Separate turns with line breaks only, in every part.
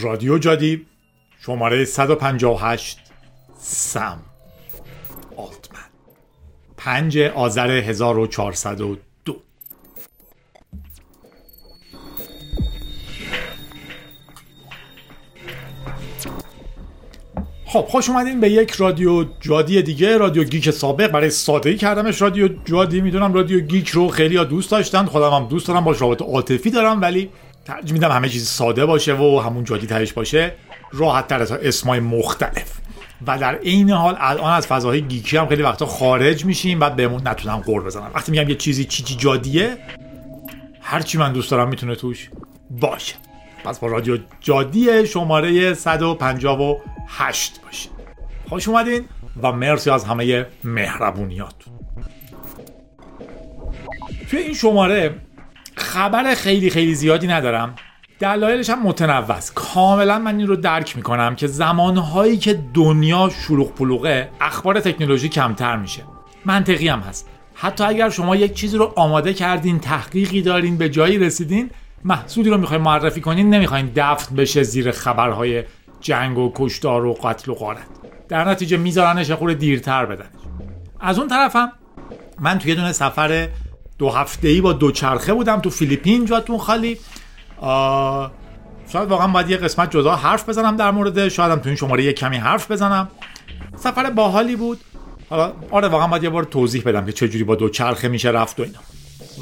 رادیو جادی شماره 158 سم. آلتمن. 5 آذر 1402 خب خوش اومدین به یک رادیو جادی دیگه رادیو گیک سابق. برای سادگی کردمش رادیو جادی. می‌دونم رادیو گیک رو خیلی ها دوست داشتن. خودم هم دوست دارم باش رابطه عاطفی دارم ولی ترجیح میدم همه چیز ساده باشه و همون جادی ترش باشه. راحت تر از اسمای مختلف. و در عین حال الان از فضاهای گیکی هم خیلی وقتا خارج میشیم. و بهمون نتونم قور بزنم. وقتی میگم یه چیزی چی چی جادیه هرچی من دوست دارم می‌تونه توش باشه. پس با رادیو جادی شماره 158 باشین خوش اومدین و مرسی از همه مهربونیاتون. توی این شماره خبر خیلی خیلی زیادی ندارم. دلایلش هم متنوع است. کاملا من این رو درک می‌کنم که زمانهایی که دنیا شلوغ پلوغه اخبار تکنولوژی کمتر میشه. منطقی هم هست. حتی اگر شما یک چیزی رو آماده کردین تحقیقی دارین به جایی رسیدین محصولی رو می‌خواین معرفی کنین نمی‌خواین دفن بشه زیر خبرهای جنگ و کشتار و قتل و غارت. در نتیجه میذارنش خورده دیرتر بدنش. از اون طرفم من توی دونه سفر دو هفته ای با دوچرخه بودم تو فیلیپین جاتون خالی. شاید واقعا باید یه قسمت جدا حرف بزنم در مورد شاید هم تو این شماره یه کمی حرف بزنم. سفر باحالی بود. حالا آره واقعا باید یه بار توضیح بدم که چجوری با دوچرخه میشه رفت و اینا.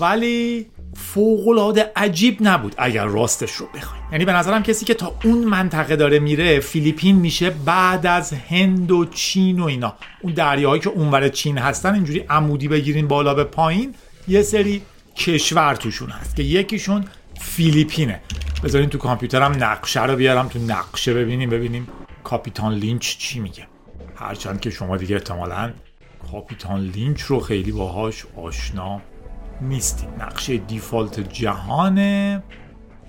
ولی فوق عجیب نبود اگر راستش رو بخوایم. یعنی به نظرم کسی که تا اون منطقه داره میره فیلیپین میشه بعد از هند و چین و اینا. اون دریاهایی که اونور چین هستن اینجوری عمودی بگیرین بالا به پایین یه سری کشور توشون هست که یکیشون فیلیپینه. بذارین تو کامپیوترم نقشه رو بیارم تو نقشه ببینیم ببینیم کاپیتان لینچ چی میگه. هرچند که شما دیگه احتمالا کاپیتان لینچ رو خیلی باهاش آشنا نیستید. نقشه default جهانه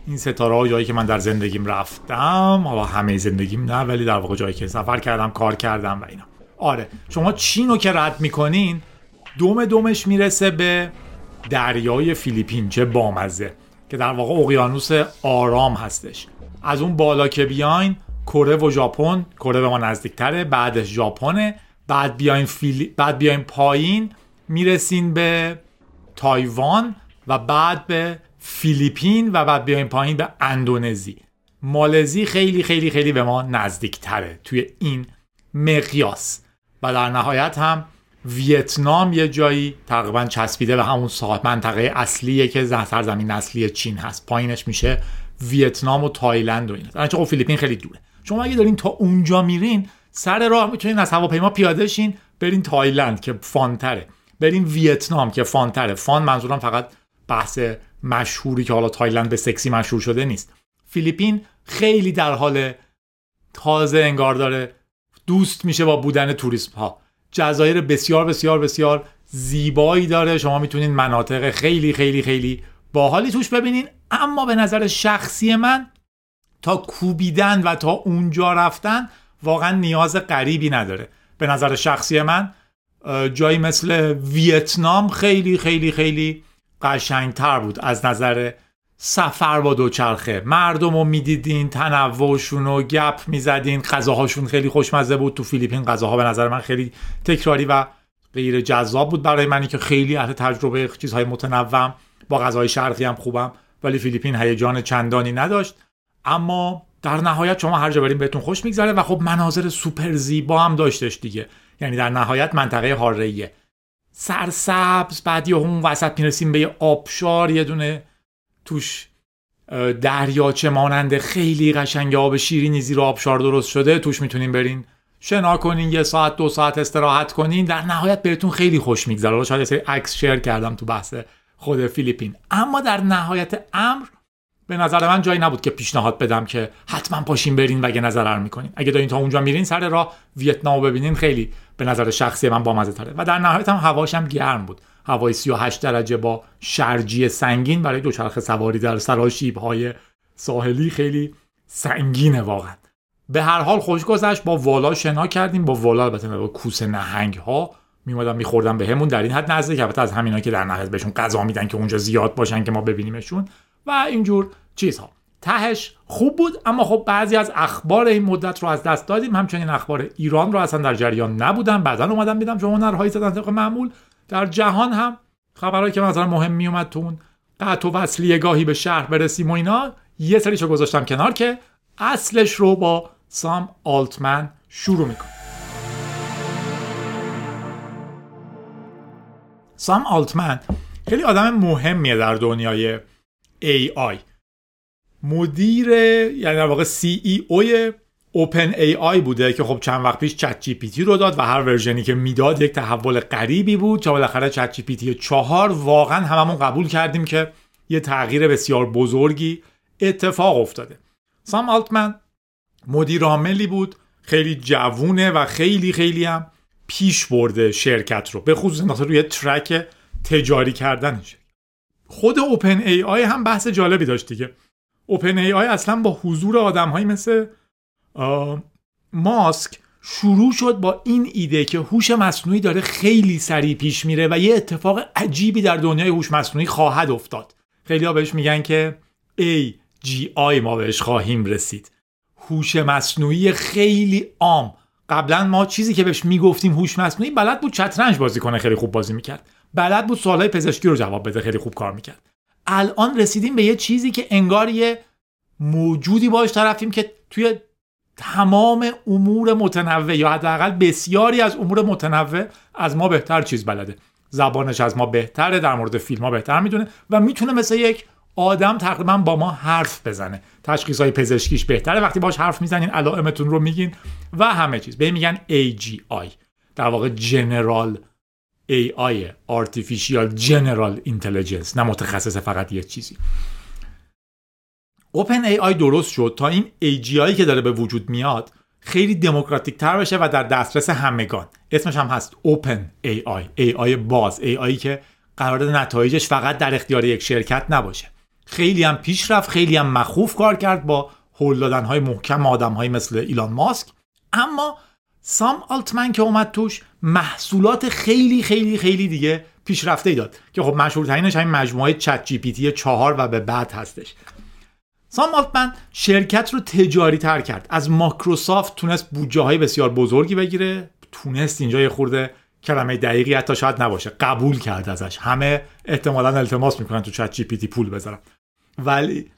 این ستاره جایی که من در زندگیم رفتم حالا همه زندگیم نه ولی در واقع جایی که سفر کردم کار کردم و اینا. آره شما چین رو که رد می‌کنین دوم دومش می‌رسه به دریای فیلیپین چه بامزه که در واقع اقیانوس آرام هستش. از اون بالا که بیاین کره و ژاپن کره به ما نزدیکتره بعدش ژاپنه بعد بیاین فیلی... بعد بیاین پایین می‌رسین به تایوان و بعد به فیلیپین و بعد بیاین پایین به اندونزی. مالزی خیلی خیلی خیلی به ما نزدیکتره توی این مقیاس. و در نهایت هم ویتنام یه جایی تقریبا چسبیده به همون ساعت منطقه اصلیه که سرزمین اصلی چین هست. پایینش میشه ویتنام و تایلند و این چون خب فیلیپین خیلی دوره. شما اگه دارین تا اونجا میرین سر راه می‌تونین از هواپیما پیاده شین برین تایلند که fun تره. برین ویتنام که fun تره. fun منظورم فقط بحث مشهوری که حالا تایلند به سکسی مشهور شده نیست. فیلیپین خیلی در حال تازه انگار داره دوست میشه با بودن توریسم ها جزایر بسیار بسیار بسیار زیبایی داره. شما می‌تونید مناطق خیلی خیلی خیلی باحالی توش ببینین. اما به نظر شخصی من تا کوبیدن و تا اونجا رفتن واقعا نیاز غریبی نداره. به نظر شخصی من جایی مثل ویتنام خیلی خیلی خیلی قشنگتر بود از نظر سفر با دوچرخه. مردم رو می‌دیدین تنوعشون رو گپ می‌زدین. غذاهاشون خیلی خوشمزه بود. تو فیلیپین غذاها به نظر من خیلی تکراری و غیر جذاب بود برای منی که خیلی اهل تجربه چیزهای متنوع. با غذای شرقی هم خوبم ولی فیلیپین هیجان چندانی نداشت. اما در نهایت شما هر جا بریم بهتون خوش میگذره و خب مناظر سوپر زیبا هم داشتش دیگه. یعنی در نهایت منطقه هارهیه سرسبز بعد یه اون وسط می‌رسیم به یه آبشار یه دونه توش دریاچه مانند خیلی قشنگ آب شیرینی زیر آبشار درست شده توش می‌تونین برین. شنا کنین یه ساعت دو ساعت استراحت کنین. در نهایت بهتون خیلی خوش میگذره. شاید یه سری عکس شیر کردم تو بحث خود فیلیپین. اما در نهایت امر به نظر من جایی نبود که پیشنهاد بدم که حتما پاشین برین و یه نظر می‌کنین. اگه دارین تا اونجا میرین سر راه ویتنام ببینین خیلی به نظر شخصی من بامزه تره. و در نهایت هم هواش هم گرم بود. هوای 38 درجه با شرجی سنگین برای دوچرخه سواری در سراشیب های ساحلی خیلی سنگینه واقعا. به هر حال خوش گذشت با والا شنا کردیم. با والا البته با کوس نهنگ ها میمادن میخوردن بهمون. در این حد نزدیک البته از همینا که در نهایت بهشون غذا میدن که اونجا زیاد باشن که ما ببینیمشون. و اینجور چیزها. تهش خوب بود اما خب بعضی از اخبار این مدت رو از دست دادیم. همچنین اخبار ایران رو اصلا در جریان نبودن. بعدا اومدم دیدم شما نرهایی زدن طبق معمول. در جهان هم خبرهایی که مثلا مهم میومد تو اون قطع و وصلی گاهی به شهر برسیم و اینا یه سریشو گذاشتم کنار که اصلش رو با سام آلتمن شروع می‌کنه سام آلتمن خیلی آدم مهمیه در دنیای AI مدیر یعنی در واقع CEO OpenAI بوده که خب چند وقت پیش ChatGPT رو داد و هر version ی که می‌داد یک تحول غریبی بود تا بالاخره ChatGPT 4 واقعا هممون قبول کردیم که یه تغییر بسیار بزرگی اتفاق افتاده. سام آلتمن مدیر عاملی بود خیلی جوونه و خیلی خیلی هم پیش برده شرکت رو به خصوص روی ترک تجاری کردنش خود اوپن ای آی هم بحث جالبی داشت دیگه. اوپن ای آی اصلا با حضور آدم مثل ماسک شروع شد با این ایده که هوش مصنوعی داره خیلی سریع پیش میره و یه اتفاق عجیبی در دنیای هوش مصنوعی خواهد افتاد. خیلی بهش میگن که AGI ما بهش خواهیم رسید. هوش مصنوعی خیلی عام. قبلا ما چیزی که بهش می‌گفتیم هوش مصنوعی بلد بود چترنج بازی کنه خیلی خوب بازی می‌کرد. بلد بود سوالای پزشکی رو جواب بده خیلی خوب کار می‌کرد. الان رسیدیم به یه چیزی که انگار یه موجودی باش طرفیم که توی تمام امور متنوع یا حداقل بسیاری از امور متنوع از ما بهتر چیز بلده. زبانش از ما بهتره در مورد فیلم ها بهتر می‌دونه و می‌تونه مثل یک آدم تقریبا با ما حرف بزنه. تشخیص های پزشکیش بهتره. وقتی باش حرف می‌زنین علائمتون رو میگین و همه چیز. به میگن AGI در واقع جنرال AI Artificial General Intelligence. نه متخصص فقط یه چیزی. Open AI درست شد تا این AGI که داره به وجود میاد خیلی دموکراتیک تر بشه و در دسترس همگان. اسمش هم هست Open AI AI باز. AI که قرار نتایجش فقط در اختیار یک شرکت نباشه. خیلی هم پیش رفت خیلی هم مخوف کار کرد با هول دادن های محکم آدم های مثل ایلان ماسک. اما سام آلتمن که اومد توش محصولات خیلی خیلی خیلی دیگه پیشرفته ای داد. که خب مشهورترینش همین مجموعه چت جی پی تی 4 و به بعد هستش. سام آلتمن شرکت رو تجاری تر کرد. از ماکروسافت تونست بودجه های بسیار بزرگی بگیره. تونست اینجا یه خورده کلمه دقیقی حتی شاید نباشه. قبول کرد ازش. همه احتمالا التماس می‌کنن تو ChatGPT پول بذارن ولی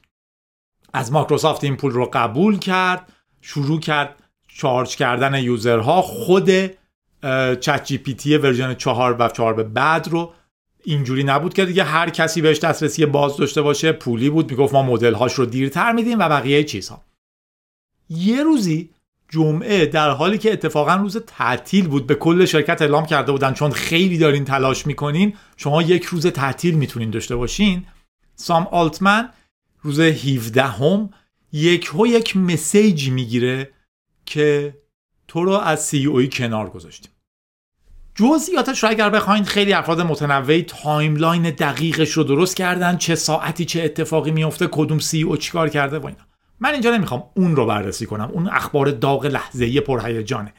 از مایکروسافت این پول رو قبول کرد. شروع کرد charge کردن user ها. خود ChatGPT version 4 و 4 به بعد رو اینجوری نبود که دیگه هر کسی بهش دسترسی باز داشته باشه پولی بود. می‌گفت ما مدل هاش رو دیرتر میدیم و بقیه چیزها. یه روزی جمعه در حالی که اتفاقا روز تعطیل بود به کل شرکت اعلام کرده بودن چون خیلی دارین تلاش می‌کنین شما یک روز تعطیل می‌تونین داشته باشین. سام آلتمن روز 17 هم یک یک message ی می‌گیره که تو رو از CEO ی کنار گذاشتیم. جزئیاتش رو اگر بخواین خیلی افراد متنوعی timeline دقیقش رو درست کردن چه ساعتی چه اتفاقی میفته کدوم CEO چیکار کرده و اینا. من اینجا نمی‌خوام اون رو بررسی کنم. اون اخبار داغ لحظه ای پرهیجانه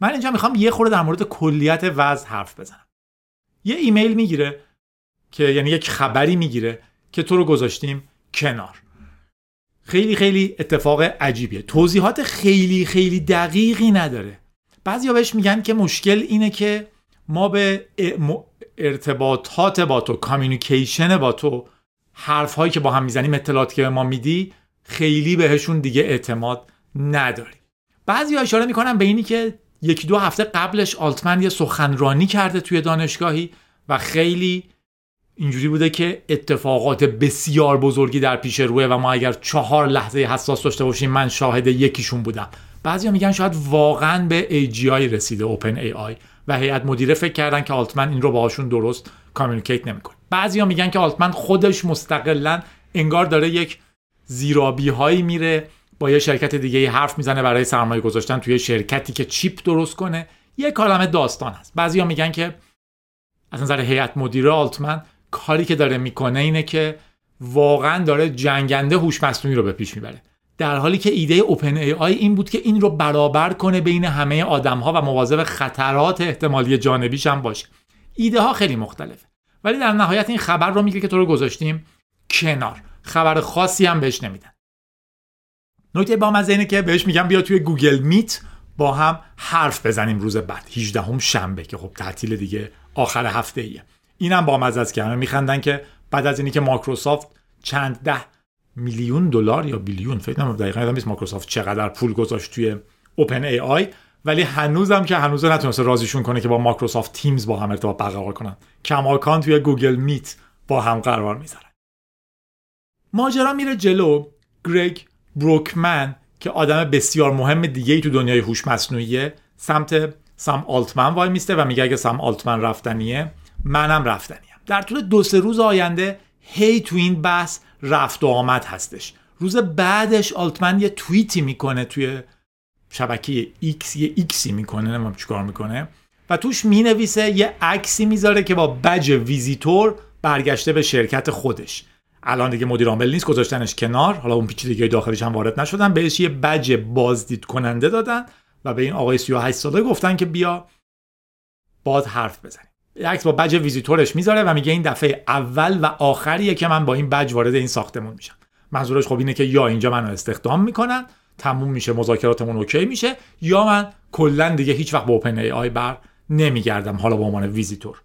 من اینجا می‌خوام یه خورده در مورد کلیت وضع حرف بزنم. یه ایمیل می‌گیره که یعنی یک خبری می‌گیره که تو رو گذاشتیم کنار. خیلی خیلی اتفاق عجیبیه. توضیحات خیلی خیلی دقیقی نداره. بعضیا بهش میگن که مشکل اینه که ما به ارتباطات با تو کامیونیکیشن با تو حرف هایی که با هم می‌زنیم اطلاعاتی که به ما میدی خیلی بهشون دیگه اعتماد نداریم. بعضی اشاره می‌کنن به اینی که یکی دو هفته قبلش آلتمن یه سخنرانی کرده توی دانشگاهی و خیلی اینجوری بوده که اتفاقات بسیار بزرگی در پیش روه و ما اگر چهار لحظه حساس داشته باشیم من شاهد یکیشون بودم. بعضیا میگن شاید واقعا به AGI رسیده اوپن AI و هیئت مدیره فکر کردن که آلتمن این رو باهاشون درست کامیونیکیت نمی‌کنه. بعضیا میگن که آلتمن خودش مستقلا انگار داره یک زیرابی هایی میره با یه شرکت دیگه حرف می‌زنه برای سرمایه گذاشتن توی شرکتی که چیپ درست کنه. یه کلمه داستان هست. بعضیا میگن که از نظر هیئت مدیره آلتمن کاری که داره می‌کنه اینه که واقعا داره جنگنده هوش مصنوعی رو به پیش می‌بره. در حالی که ایده اوپن ای آی این بود که این رو برابر کنه بین همه آدم ها و مواظب خطرات احتمالی جانبیش هم باشه. ایده ها خیلی مختلفه. ولی در نهایت این خبر رو میگه که تو رو گذاشتیم کنار. خبر خاصی هم بهش نمیدن. نکته با اینه که بهش میگن بیا توی Google Meet با هم حرف بزنیم روز بعد. 18 هم شنبه که خب تعطیل دیگه آخر هفته ایه اینم با مزه است که همه میخندن که بعد از اینی که مایکروسافت چند ده میلیون دلار یا بیلیون فکر نمی‌کنم دقیقاً یادم نیست مایکروسافت چقدر پول گذاشت توی OpenAI ولی هنوزم که هنوز نتونسته راضیشون کنه که با Microsoft Teams با هم ارتباط برقرار کنن. کماکان توی Google Meet با هم قرار می‌ذارن ماجرا میره جلو. گرگ بروکمن که آدم بسیار مهم دیگه ای تو دنیای هوش مصنوعیه سمت سام آلتمن وای میسته و میگه اگه سام آلتمن رفتنیه منم رفتنیم. در طول دو سه روز آینده هی تو این بحث رفت و آمد هستش. روز بعدش آلتمن یه توییتی می‌کنه توی شبکه ایکس یه ایکسی می‌کنه نمی‌دونم چیکار می‌کنه. و توش می‌نویسه یه عکسی می‌ذاره که با badge visitor برگشته به شرکت خودش. الان دیگه مدیر عامل نیست گذاشتنش کنار. حالا اون پیچیدگی داخلیش هم وارد نشدن. بهش یه بج بازدید کننده دادن و به این آقای 38 ساله گفتن که بیا باهم حرف بزنیم. عکس با badge visitor ش می‌ذاره و میگه این دفعه اول و آخریه که من با این بج وارد این ساختمون میشم. منظورش خب اینه که یا اینجا منو استخدام می‌کنن تموم میشه مذاکراتمون okay میشه یا من کلا دیگه هیچ وقت با OpenAI بر نمیگردم حالا به عنوان ویزیتور.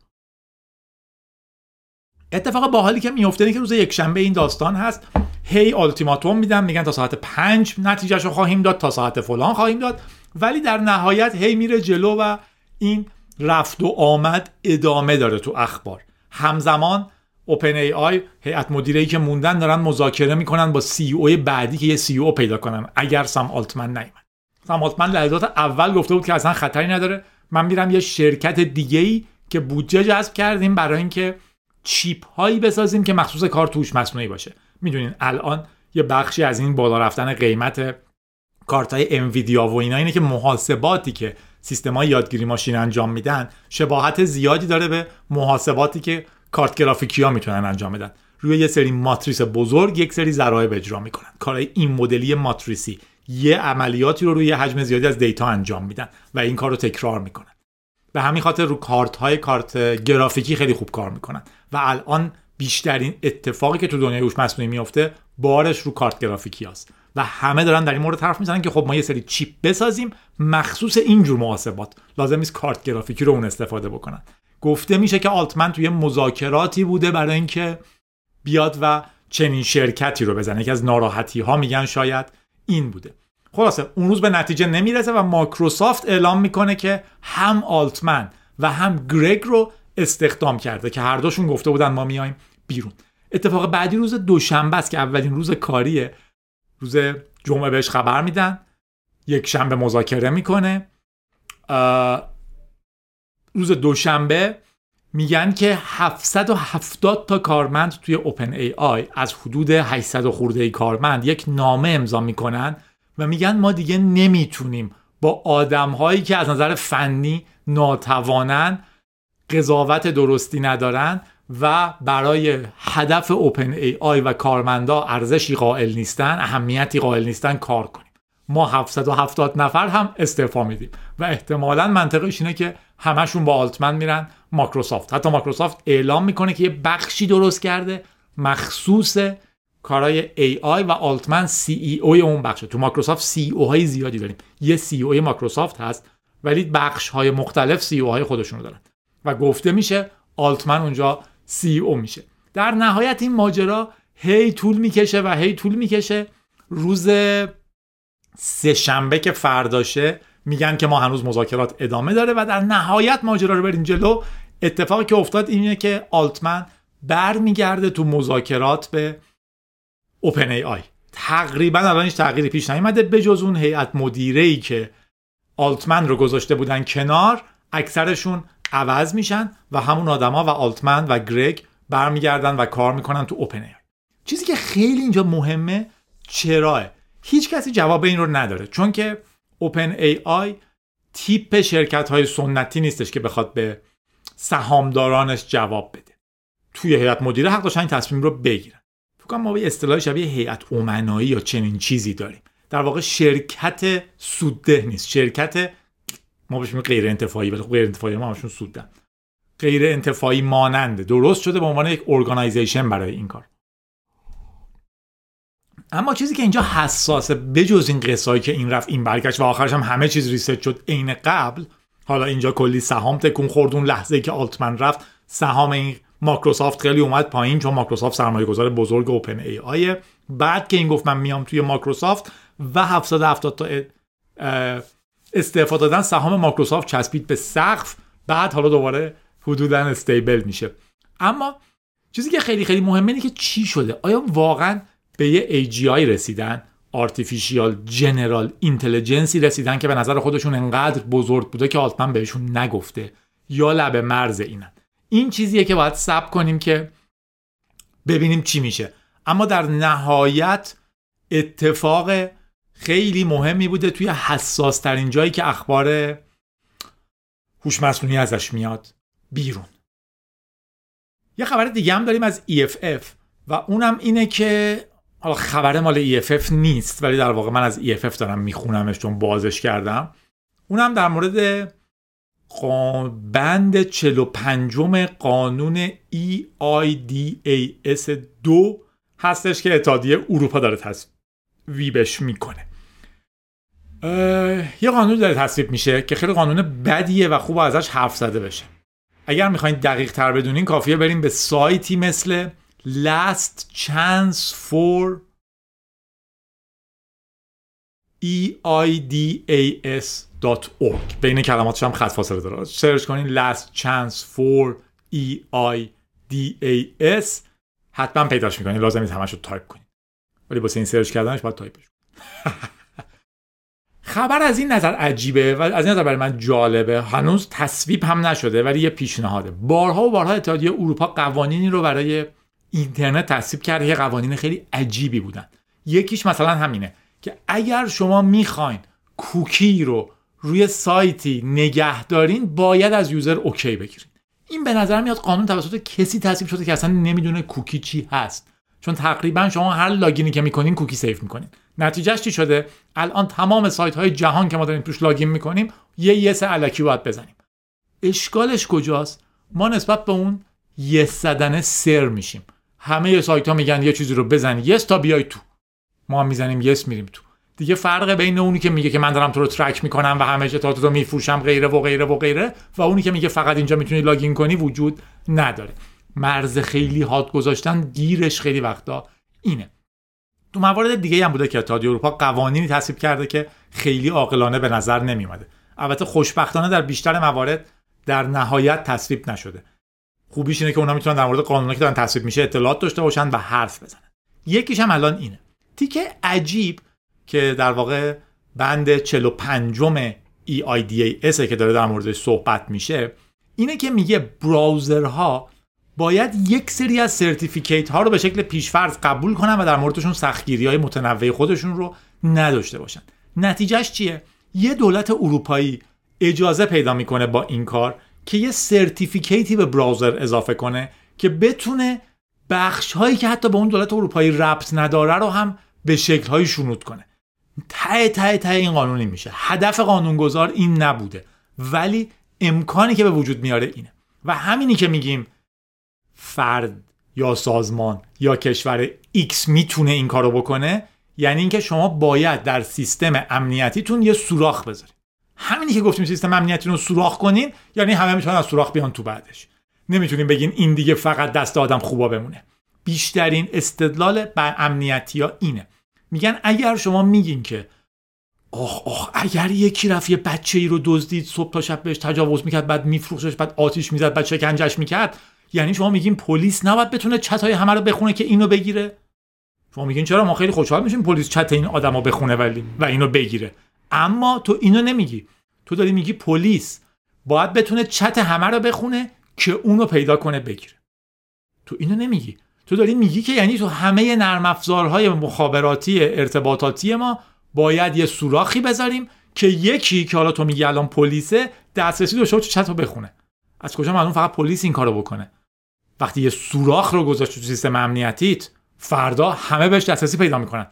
اتفاق باحالی که میفته که روز یک شنبه این داستان هست. هی اولتیماتوم میدن میگن تا ساعت پنج نتیجهشو خواهیم داد تا ساعت فلان خواهیم داد. ولی در نهایت هی میره جلو و این رفت و آمد ادامه داره تو اخبار. همزمان اوپن ای آی هیئت مدیره که موندن دارن مذاکره می‌کنن با سی او بعدی که یه سی او پیدا کنن اگر سام آلتمن نیومد. سام آلتمن لحظات اول گفته بود که اصلا خطری نداره. من میرم یه شرکت دیگه ای که بودجه جذب کردیم برای اینکه چیپ هایی بسازیم که مخصوص کار توش مصنوعی باشه. می‌دونین الان یه بخشی از این بالا رفتن قیمت کارت های انویدیا و اینا اینه که محاسباتی که سیستم یادگیری ماشین انجام میدن شباهت زیادی داره به محاسباتی که کارت گرافیکی ها می‌تونن انجام بدن. روی یه سری ماتریس بزرگ یک سری ذرایب اجرا می‌کنن. کارهای این مدلی ماتریسی یه عملیاتی رو روی حجم زیادی از دیتا انجام میدن و این کار رو تکرار می‌کنن. به همین خاطر رو کارت های کارت گرافیکی خیلی خوب کار می‌کنن و الان بیشترین اتفاقی که تو دنیای هوش مصنوعی میفته بارش رو کارت گرافیکی است و همه دارن در این مورد حرف می‌زنن که خب ما یه سری چیپ بسازیم مخصوص اینجور محاسبات. لازم نیست کارت گرافیکی رو اون استفاده بکنن. گفته میشه که آلتمن توی مذاکراتی بوده برای اینکه بیاد و چنین شرکتی رو بزنه. یکی از ناراحتی ها میگن شاید این بوده. خلاصه اون روز به نتیجه نمی‌رسه و مایکروسافت اعلام می‌کنه که هم آلتمن و هم گرگ رو استخدام کرده که هر دوشون گفته بودن ما میایم بیرون. اتفاق بعدی روز دوشنبه است که اولین روز کاریه. روز جمعه بهش خبر میدن. یک شنبه مذاکره می‌کنه. روز دوشنبه میگن که 770 تا کارمند توی اوپن ای آی از حدود 800 خورده ای کارمند یک نامه امضا می‌کنن و میگن ما دیگه نمی‌تونیم با آدم هایی که از نظر فنی ناتوانن قضاوت درستی ندارن و برای هدف اوپن ای آی و کارمندا ارزشی قائل نیستن اهمیتی قائل نیستن کار کنیم. ما 770 نفر هم استعفا میدیم و احتمالا منطقش اینه که همشون با آلتمن میرن مایکروسافت. حتی مایکروسافت اعلام می‌کنه که یه بخشی درست کرده مخصوص کارهای AI و آلتمن CEO ی اون بخشه. تو مایکروسافت CEO های زیادی داریم. یه CEO مایکروسافت هست ولی بخش های مختلف CEO های خودشون دارن. و گفته میشه آلتمن اونجا CEO میشه. در نهایت این ماجرا هی طول می‌کشه و هی طول می‌کشه. روز سه شنبه که فرداشه میگن که ما هنوز مذاکرات ادامه داره و در نهایت ماجرا رو بریم جلو. اتفاقی که افتاد اینه که آلتمن برمیگرده تو مذاکرات به اوپن ای آی تقریبا الان هیچ تغییری پیش نیومده بجز اون هیئت مدیره ای که آلتمن رو گذاشته بودن کنار. اکثرشون عوض میشن و همون آدما و آلتمن و گرگ برمیگردن و کار می‌کنن تو اوپن ای چیزی که خیلی اینجا مهمه چراه هیچ کسی جواب این رو نداره چون که اوپن ای آی تیپ شرکت های سنتی نیستش که بخواد به سهامدارانش جواب بده. توی هیئت مدیره حق داشتن تصمیم رو بگیرن. فکر ما به اصطلاح شبیه هیئت امنایی یا چنین چیزی داریم. در واقع شرکت سودده نیست. شرکت ما بهش غیر انتفاعی ولی خب غیر انتفاعی ما همشون سودن غیر انتفاعی ماننده. درست شده به عنوان یک organization برای این کار. اما چیزی که اینجا حساسه بجز این قصه‌هایی که این رفت این برگشت و آخرش هم همه چیز reset شد عین قبل حالا اینجا کلی سهام تکون خورد اون لحظه که آلتمن رفت سهام این مایکروسافت خیلی اومد پایین چون مایکروسافت سرمایه گذار بزرگ OpenAI ه بعد که این گفت من میام توی مایکروسافت و 770 تا استعفا دادن سهام مایکروسافت چسبید به سقف بعد حالا دوباره حدودا stable میشه. اما چیزی که خیلی خیلی مهمه اینه که چی شده؟ آیا واقعا به یه AGI رسیدن؟ artificial general intelligence ی رسیدن که به نظر خودشون انقدر بزرگ بوده که آلتمن بهشون نگفته. یا لب مرز اینن. این چیزیه که باید صبر کنیم که ببینیم چی میشه. اما در نهایت اتفاق خیلی مهمی بوده توی حساس ترین جایی که اخبار هوش مصنوعی ازش میاد. بیرون. یه خبر دیگه هم داریم از EFF و اونم اینه که حالا خبر مال EFF نیست ولی در واقع من از EFF دارم میخونمش چون بازش کردم. اونم در مورد بند 45 قانون EIDAS 2 هستش که اتحادیه اروپا داره تصویبش می‌کنه. یه قانون داره تصویب میشه که خیلی قانون بدیه و خوب ازش حرف زده بشه. اگر می‌خواین دقیق تر بدونین کافیه بریم به سایتی مثل last chance for eidas.org بین کلماتش هم خط فاصله داره. سرچ کنین last chance for eIDAS حتما پیداش می‌کنین. لازم نیست همش رو تایپ کنین. ولی واسه این search کردنش باید تایپش خبر از این نظر عجیبه و از این نظر برای من جالبه. هنوز تصویب هم نشده ولی یه پیشنهاده. بارها و بارها اتحادیه اروپا قوانینی رو برای اینترنت تصویب کرده. یه قوانین خیلی عجیبی بودن. یکیش مثلا همینه که اگر شما می‌خواین کوکی رو روی سایتی نگه دارین باید از user okay بگیرین. این به نظر میاد قانون توسط کسی تصویب شده که اصلا نمی‌دونه کوکی چی هست. چون تقریبا شما هر login ی که می‌کنین cookie save می‌کنین. نتیجهش چی شده؟ الان تمام سایت های جهان که ما داریم توش login می‌کنیم یه yes الکی باید بزنیم. اشکالش کجاست؟ ما نسبت به اون yes زدن سر میشیم. همه سایت ها میگن یه چیزی رو بزن yes تا بیای تو. ما هم می‌زنیم یس میریم تو. دیگه فرق بین اونی که میگه که من دارم تو رو ترک می‌کنم و همه اطلاعات رو میفروشم غیره و غیره و غیره و اونی که میگه فقط اینجا می‌تونی لاگین کنی وجود نداره. مرز خیلی هات گذاشتن گیرش خیلی وقتا اینه. تو موارد دیگه هم بوده که اتحادیه اروپا قوانینی تصویب کرده که خیلی عاقلانه به نظر نمیومده البته خوشبختانه در بیشتر موارد در نهایت تصویب نشده. خوبیش اینه که اونا می‌تونن در مورد قانونی که دارن تصویب میشه اطلاعات داشته باشن و حرف بزنن. یکیش هم الان اینه. تیکه عجیب که در واقع بند 45 eIDAS که داره در موردش صحبت میشه اینه که میگه browser ها باید یک سری از certificate ها رو به شکل پیشفرض قبول کنن و در موردشون سختگیری های متنوع خودشون رو نداشته باشن. نتیجهش چیه؟ یه دولت اروپایی اجازه پیدا می‌کنه با این کار که یه certificate ی به browser اضافه کنه که بتونه بخش هایی که حتی به اون دولت اروپایی ربط نداره رو هم به شکل های شنود کنه. ته ته ته این قانونی میشه. هدف قانونگذار این نبوده ولی امکانی که به وجود میاره اینه. و همینی که میگیم فرد یا سازمان یا کشور X می‌تونه این کارو بکنه یعنی اینکه شما باید در سیستم امنیتیتون یه سوراخ بذارید. همینی که گفتیم سیستم امنیتی رو سوراخ کنین یعنی همه می‌تونن از سوراخ بیان تو بعدش. نمی‌تونیم بگین این دیگه فقط دست آدم خوبا بمونه. بیشترین استدلال بر امنیتی ها اینه. میگن اگر شما میگین که آخ آخ اگر یکی رفت یه بچه ای رو دزدید صبح تا شب بهش تجاوز می‌کرد بعد میفروختش بعد آتیش می‌زد بعد شکنجش می‌کرد یعنی شما میگین پلیس نباید بتونه چتای همه رو بخونه که اینو بگیره؟ شما میگین چرا ما خیلی خوشحال میشیم پلیس چت این آدمو بخونه ولی و اینو بگیره. اما تو اینو نمیگی. تو داری میگی پلیس باید بتونه چت همه رو بخونه که اونو پیدا کنه بگیره. تو اینو نمیگی. تو داری میگی که یعنی تو همه نرم افزارهای مخابراتی ارتباطاتی ما باید یه سوراخی بذاریم که یکی که حالا تو میگی الان پلیسه دسترسی داشته باشه چت رو بخونه. از کجا معلوم فقط پلیس این کارو بکنه؟ وقتی یه سوراخ رو گذاشت تو سیستم امنیتیت فردا همه بهش دسترسی پیدا می‌کنن.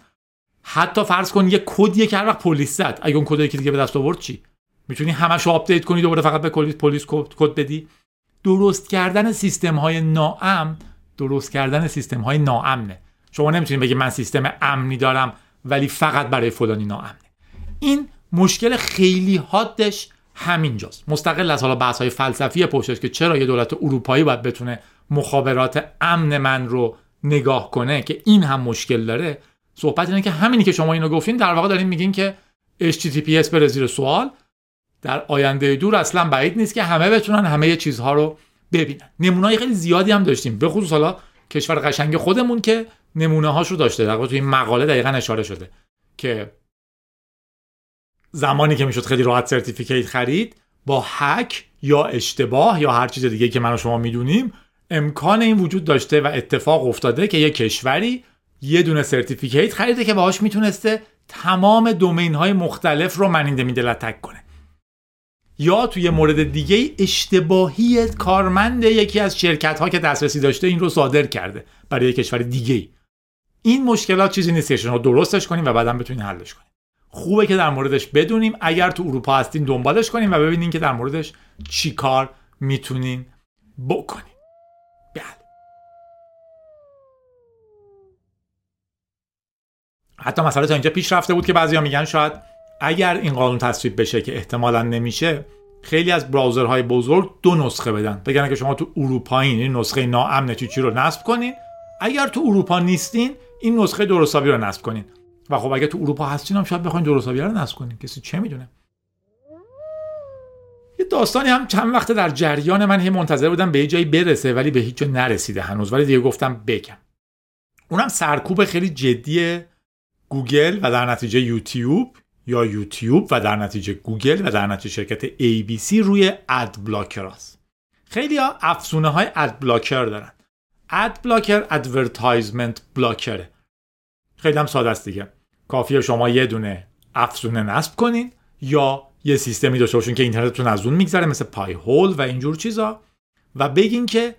حتی فرض کن یه کدیه که هر وقت پلیس زد. اگه اون کد یکی دیگه به دست آورد چی؟ می‌تونی همش update کنی دوباره فقط به پلیس پلیس کد بدی؟ درست کردن سیستم های ناامن درست کردن سیستم های ناامنه. شما نمی‌تونید بگید من سیستم امنی دارم ولی فقط برای فلانی ناامنه. این مشکل خیلی حادش همینجاست. مستقل از حالا بحث های فلسفی پشتش که چرا یه دولت اروپایی باید بتونه مخابرات امن من رو نگاه کنه که این هم مشکل داره صحبت اینه که همینی که شما اینو گفتین در واقع دارین میگین که HTTPS بره زیر سوال. در آینده دور اصلا بعید نیست که همه بتونن همه چیزها رو ببینن. نمونه‌های خیلی زیادی هم داشتیم به خصوص حالا کشور قشنگ خودمون که نمونه هاشو داشته در توی این مقاله دقیقا اشاره شده که زمانی که می‌شد خیلی راحت سرتیفیکیت خرید با هک یا اشتباه یا هر چیز دیگه که من و شما می‌دونیم امکان این وجود داشته و اتفاق افتاده که یه کشوری یه دونه سرتیفیکیت خریده که باهاش می‌تونسته تمام دومین های مختلف رو منینده میدل تک کنه. یا توی مورد دیگه اشتباهی کارمند یکی از شرکت ها که دسترسی داشته این رو صادر کرده برای یک کشور دیگه این مشکلات چیزی نیست که درستش کنیم و بعدا بتونین حلش کنیم. خوبه که در موردش بدونیم. اگر تو اروپا هستین دنبالش کنیم و ببینین که در موردش چی کار می‌تونین بکنیم بله حتی مسئله تا اینجا پیش رفته بود که بعضیا میگن شاید اگر این قانون تصویب بشه که احتمالا نمیشه خیلی از براوزرهای بزرگ دو نسخه بدن. بگن که شما تو اروپا این نسخه ناامن چی رو نصب کنین. اگر تو اروپا نیستین این نسخه درستابی رو نصب کنین. و خب اگه تو اروپا هستین هم شاید بخواین درستابی رو نصب کنین. کسی چه می‌دونه؟ یه داستانی هم چند وقته در جریان من هی منتظر بودم به یه جایی برسه ولی به هیچ جا نرسیده هنوز. ولی دیگه گفتم بگم. اونم سرکوب خیلی جدی گوگل و در نتیجه یوتیوب یا یوتیوب و در نتیجه گوگل و در نتیجه شرکت ABC روی ad blocker است. خیلی ها افزونه های ad blocker دارن. ad blocker advertisement blocker ه. خیلی هم ساده است دیگه. کافیه شما یه دونه افزونه نصب کنین یا یه سیستمی داشته باشین که اینترنتتون از اون میگذره مثل پای هول و اینجور چیزا و بگین که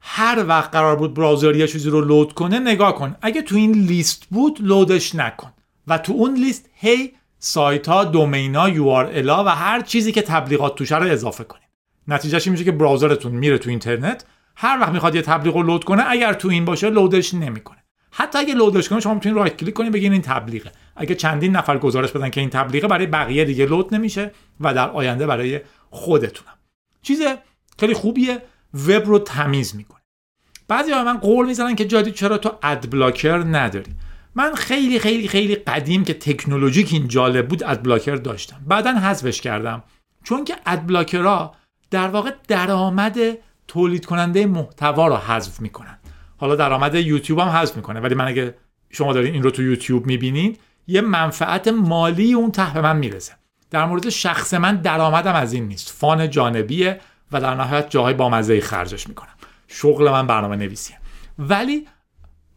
هر وقت قرار بود براوزر یه چیزی رو لود کنه نگاه کن. اگه تو این لیست بود لودش نکن. و تو اون لیست هی سایت ها دومینا یو آر و هر چیزی که تبلیغات توشه رو اضافه کنید نتیجهش میشه که براوزرتون میره تو اینترنت هر وقت می‌خواد یه تبلیغ رو لود کنه اگر تو این باشه لودش نمی‌کنه. حتی اگه لودش کنه شما می‌تونید رایت کلیک کنید بگین این تبلیغه. اگه چندین نفر گزارش بدن که این تبلیغه برای بقیه دیگه لود نمیشه و در آینده برای خودتونم. چیز خیلی خوبیه. وب رو تمیز می‌کنه. بعضی من قول می‌زنن که جادی چرا تو اد بلاکر نداری. من خیلی خیلی خیلی قدیم که تکنولوژیک این جالب بود اد بلاکر داشتم. بعدا حذفش کردم. چون که اد بلاکرها در واقع درآمد تولید کننده محتوا رو حذف می‌کنن. حالا درآمد یوتیوب هم حذف می‌کنه. ولی من اگه شما دارین این رو تو یوتیوب می‌بینید یه منفعت مالی اون ته به من می‌رسه. در مورد شخص من درآمدم از این نیست. فان جانبیه. و در نهایت جاهای بامزه خرجش می‌کنم. شغل من برنامه نویسیه ولی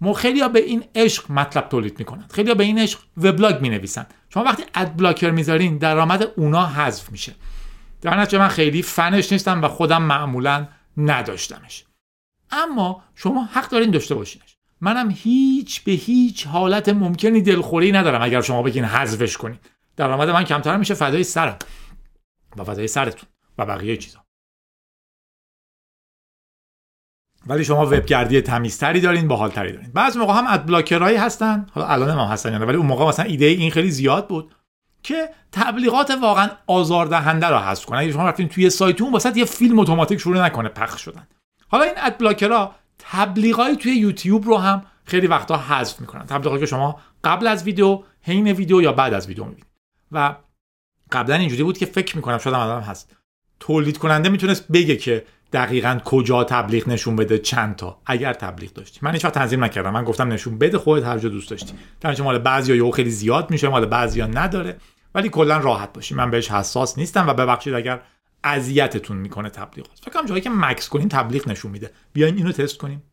ما خیلی ها به این عشق مطلب تولید می‌کنن خیلی ها به این عشق وبلاگ می نویسن شما وقتی اد بلاکر می‌ذارین درآمد اونا حذف میشه. در نتیجه من خیلی فنش نیستم و خودم معمولا نداشتمش. اما شما حق دارین داشته باشینش. منم هیچ به هیچ حالت ممکنی دلخوری ندارم اگر شما بگین حذفش کنید درآمد من کمتر میشه فدای سرم و فدای سرتون و بقیه چیزا. ولی شما وبگردی تمیزتری دارین باحالتری دارین. بعضی موقع هم اد بلاکرایی هستن. حالا الان هم هستن یعنی ولی اون موقع مثلا ایده این خیلی زیاد بود که تبلیغات واقعا آزاردهنده رو حذف کنه اگه شما رفتین توی سایتون واسه یه فیلم اتوماتیک شروع نکنه پخش شدن. حالا این اد بلاکرها تبلیغای توی یوتیوب رو هم خیلی وقتا حذف می‌کنن. تبلیغاتی که شما قبل از ویدیو حین ویدیو یا بعد از ویدیو می‌بینید. و قبلا اینجوری بود که فکر می‌کنم شاید هم هست. تولید کننده می‌تونست بگه که دقیقا کجا تبلیغ نشون بده چند تا. اگر تبلیغ داشتی. من هیچ تنظیم نکردم. من گفتم نشون بده خودت هر جا دوست داشتی. در مال بعضیا یهو خیلی زیاد میشه مال بعضیا نداره. ولی کلا راحت باشی. من بهش حساس نیستم و ببخشید اگر اذیتتون می‌کنه تبلیغات. فکر کنم جایی که مکس کنین تبلیغ نشون میده. بیاین اینو تست کنیم.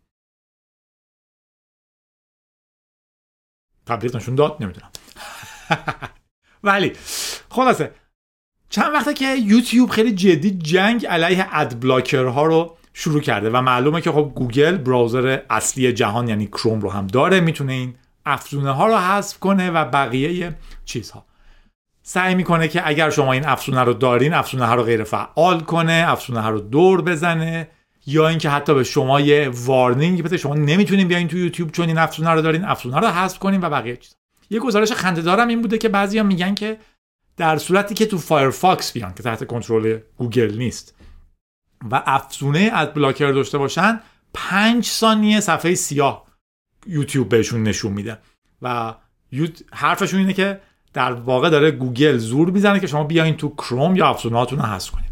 تبلیغ نشون داد؟ نمی‌دونم. ولی خلاصه چند وقته که یوتیوب خیلی جدی جنگ علیه اد ها رو شروع کرده و معلومه که خب گوگل براوزر اصلی جهان یعنی کروم رو هم داره می‌تونه این افزونه ها رو حذف کنه و بقیه چیزها. سعی می‌کنه که اگر شما این افزونه رو دارین افزونه ها رو غیر فعال کنه افزونه ها رو دور بزنه یا اینکه حتی به شما یه warning بده شما نمی‌تونین بیاین تو یوتیوب چون این افزونه رو دارین افزونه رو حذف کنین و بقیه چیزا. یه گزارش خنده‌دارم این بوده که بعضیا میگن که در صورتی که تو فایرفاکس بیان که تحت کنترل گوگل نیست. و افزونه ad blocker داشته باشن پنج ثانیه صفحه سیاه یوتیوب بهشون نشون میده. و حرفشون اینه که در واقع داره گوگل زور می‌زنه که شما بیاین تو کروم یا افزونهاتون رو حذف کنین.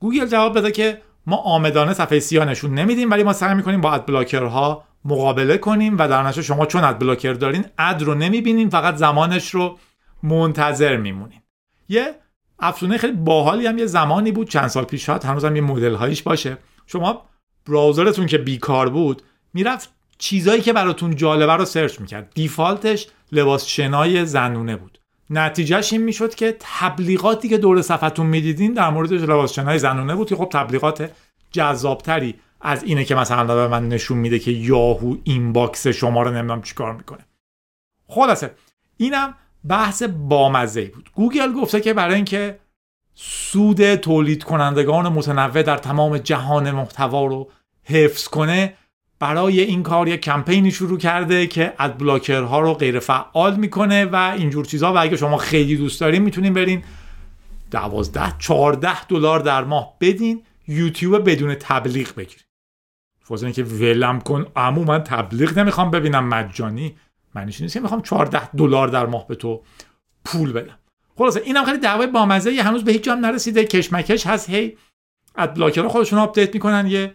گوگل جواب داده که ما عامدانه صفحه سیاه نشون نمیدیم ولی ما سعی می‌کنیم با ad blocker ها مقابله کنیم و در نتیجه شما چون ad blocker دارین ad رو نمی‌بینین فقط زمانش رو منتظر میمونین یه افزونه خیلی باحالی هم یه زمانی بود چند سال پیش شاید هنوز هم یه مدل هایش باشه. شما browser تون که بیکار بود می‌رفت چیزایی که براتون جالبه رو search می‌کرد. default ش لباس شنای زنونه بود. نتیجهش این می‌شد که تبلیغاتی که دور صفحتون می‌دیدین در مورد لباس شنای زنونه بود که خب تبلیغات جذابتری از اینه که مثلا به من نشون میده که یاهو inbox شما رو نمی‌دونم چیکار می‌کنه. خلاصه اینم بحث بامزه بود. گوگل گفته که برای اینکه سود تولید کنندگان متنوع در تمام جهان محتوا رو حفظ کنه برای این کار یک کمپینی شروع کرده که اد بلاکرها رو غیر فعال می‌کنه و اینجور چیزها و اگه شما خیلی دوست دارین می‌تونین برین 12 14 دلار در ماه بدین یوتیوب بدون تبلیغ بگیرید فوز که ولم کن. امو من تبلیغ نمی‌خوام ببینم مجانی. معنیش نیست که می‌خوام 14 دلار در ماه به تو پول بدم. خلاصه اینم خیلی دعوای بامزه هنوز به هیچ جام نرسیده. کشمکش هست هی ad blocker ها خودشون update می‌کنن. یه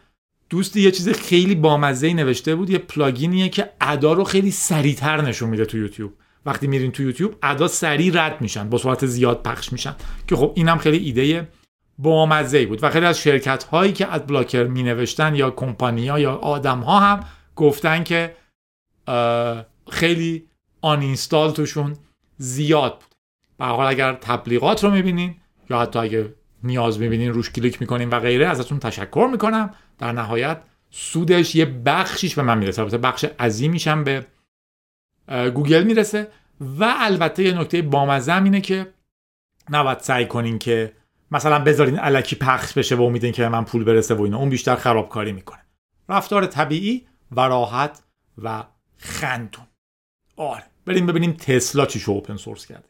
دوستی یه چیز خیلی بامزه نوشته بود یه plugin یه که ad ا رو خیلی سریعتر نشون میده تو یوتیوب. وقتی میرین تو یوتیوب ad ا سریع رد میشن با سرعت زیاد پخش میشن. که خب اینم خیلی ایده بامزه بود. و خیلی از شرکت هایی که ad blocker می نوشتن یا کمپانیا یا آدم ها هم گفتن که خیلی uninstall توشون زیاد بود. به حال اگر تبلیغات رو می‌بینین یا حتی اگه نیاز می‌بینین روش کلیک می‌کنین و غیره ازتون تشکر می‌کنم. در نهایت سودش یه بخشیش به من می‌رسه. البته بخش عظیمیشم به گوگل می‌رسه. و البته یه نکته بامزه اینه که نباید سعی کنین که مثلا بذارین الکی پخش بشه و امیدین که من پول برسه و اینا. اون بیشتر خرابکاری می‌کنه. رفتار طبیعی و راحت و خندون. آره. بریم ببینیم تسلا چی شو اوپن سورس کرده.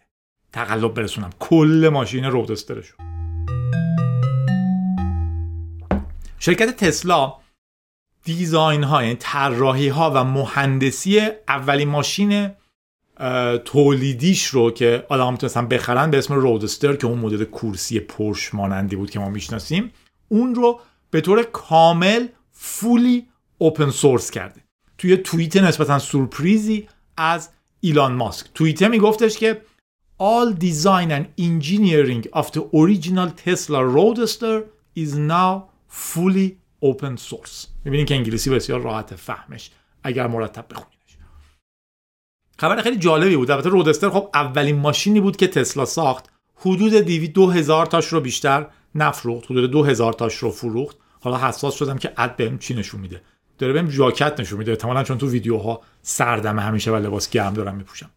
تقلب برسونم. کل ماشین رودسترشو شرکت تسلا دیزاین ها یعنی طراحی ها و مهندسی اولین ماشین تولیدیش رو که آدم می‌تونستن بخرن به اسم رودستر که اون مدل کورسی پرش مانندی بود که ما می‌شناسیم اون رو به طور کامل فولی اوپن سورس کرده. توی توییت نسبتا سورپریزی از ایلان ماسک. توییت میگفتش که All design and engineering of the original Tesla Roadster is now fully open source. می‌بینین که انگلیسی بسیار راحت فهمش اگر مرتب بخونینش. خبر خیلی جالبی بود. البته رودستر خب اولین ماشینی بود که تسلا ساخت. حدود دیوی دو هزار تاش رو بیشتر نفروخت. حدود دو هزار تاش رو فروخت. حالا حساس شدم که اد بهم چی نشون میده. داره بهم ژاکت نشون میده. احتمالا چون تو ویدیوها سردمه همیشه و لباس گرم دارم میپوشم.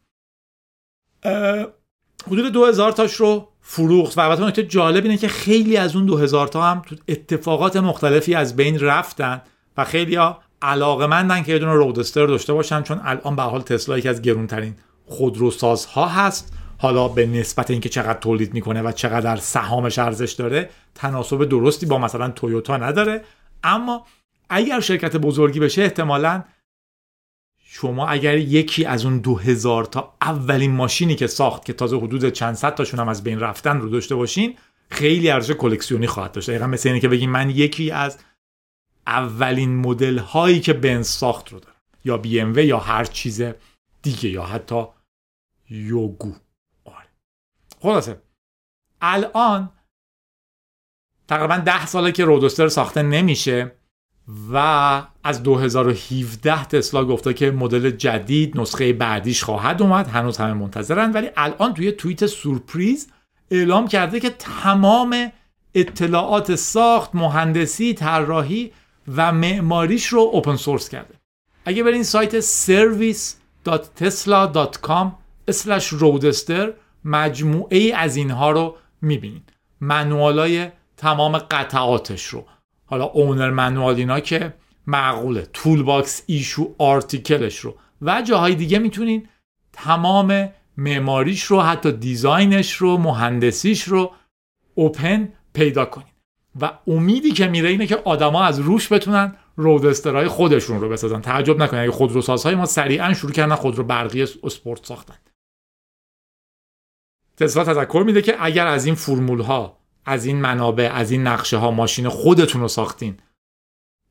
حدود دو هزار تاش رو فروخت و البته نکته جالب اینه که خیلی از اون 2000 تا هم تو اتفاقات مختلفی از بین رفتن و خیلی ها علاقه مندن که یه دونه رودستر داشته باشن چون الان به حال تسلا یکی از گرونترین خودروسازها هست. حالا به نسبت اینکه چقدر تولید می‌کنه و چقدر سهامش ارزش داره تناسب درستی با مثلا تویوتا نداره. اما اگر شرکت بزرگی بشه احتمالا شما اگر یکی از اون دو هزار تا اولین ماشینی که ساخت که تازه حدود چند صد تاشون هم از بین رفتن رو داشته باشین خیلی ارزش کلکسیونی خواهد داشت. دقیقا مثل اینه که بگیم من یکی از اولین مدل هایی که بنز ساخت رو دارم. یا بی ام یا هر چیز دیگه یا حتی یوگو. آره. خلاصه الان تقریبا ده ساله که رودوستر ساخته نمیشه. و از 2017 تسلا گفته که مدل جدید نسخه بعدیش خواهد اومد. هنوز همه منتظرن. ولی الان توی توییت سورپریز اعلام کرده که تمام اطلاعات ساخت مهندسی طراحی و معماریش رو open source کرده. اگه برین سایت service.tesla.com roadster مجموعه ای از اینها رو می‌بینید manual ای تمام قطعاتش رو. حالا owner manual اینا که معقوله. toolbox issue article ش رو. و جاهای دیگه می‌تونین تمام معماریش رو حتی design ش رو مهندسیش رو اوپن پیدا کنین. و امیدی که میره اینه که آدما از روش بتونن رودسترهای خودشون رو بسازن. تعجب نکنید اگه خودروسازهای ما سریعا شروع کردن خودرو برقی اسپورت ساختن. تسلا تذکر میده که اگر از این فرمول ها از این منابع از این نقشه ها ماشین خودتون رو ساختین.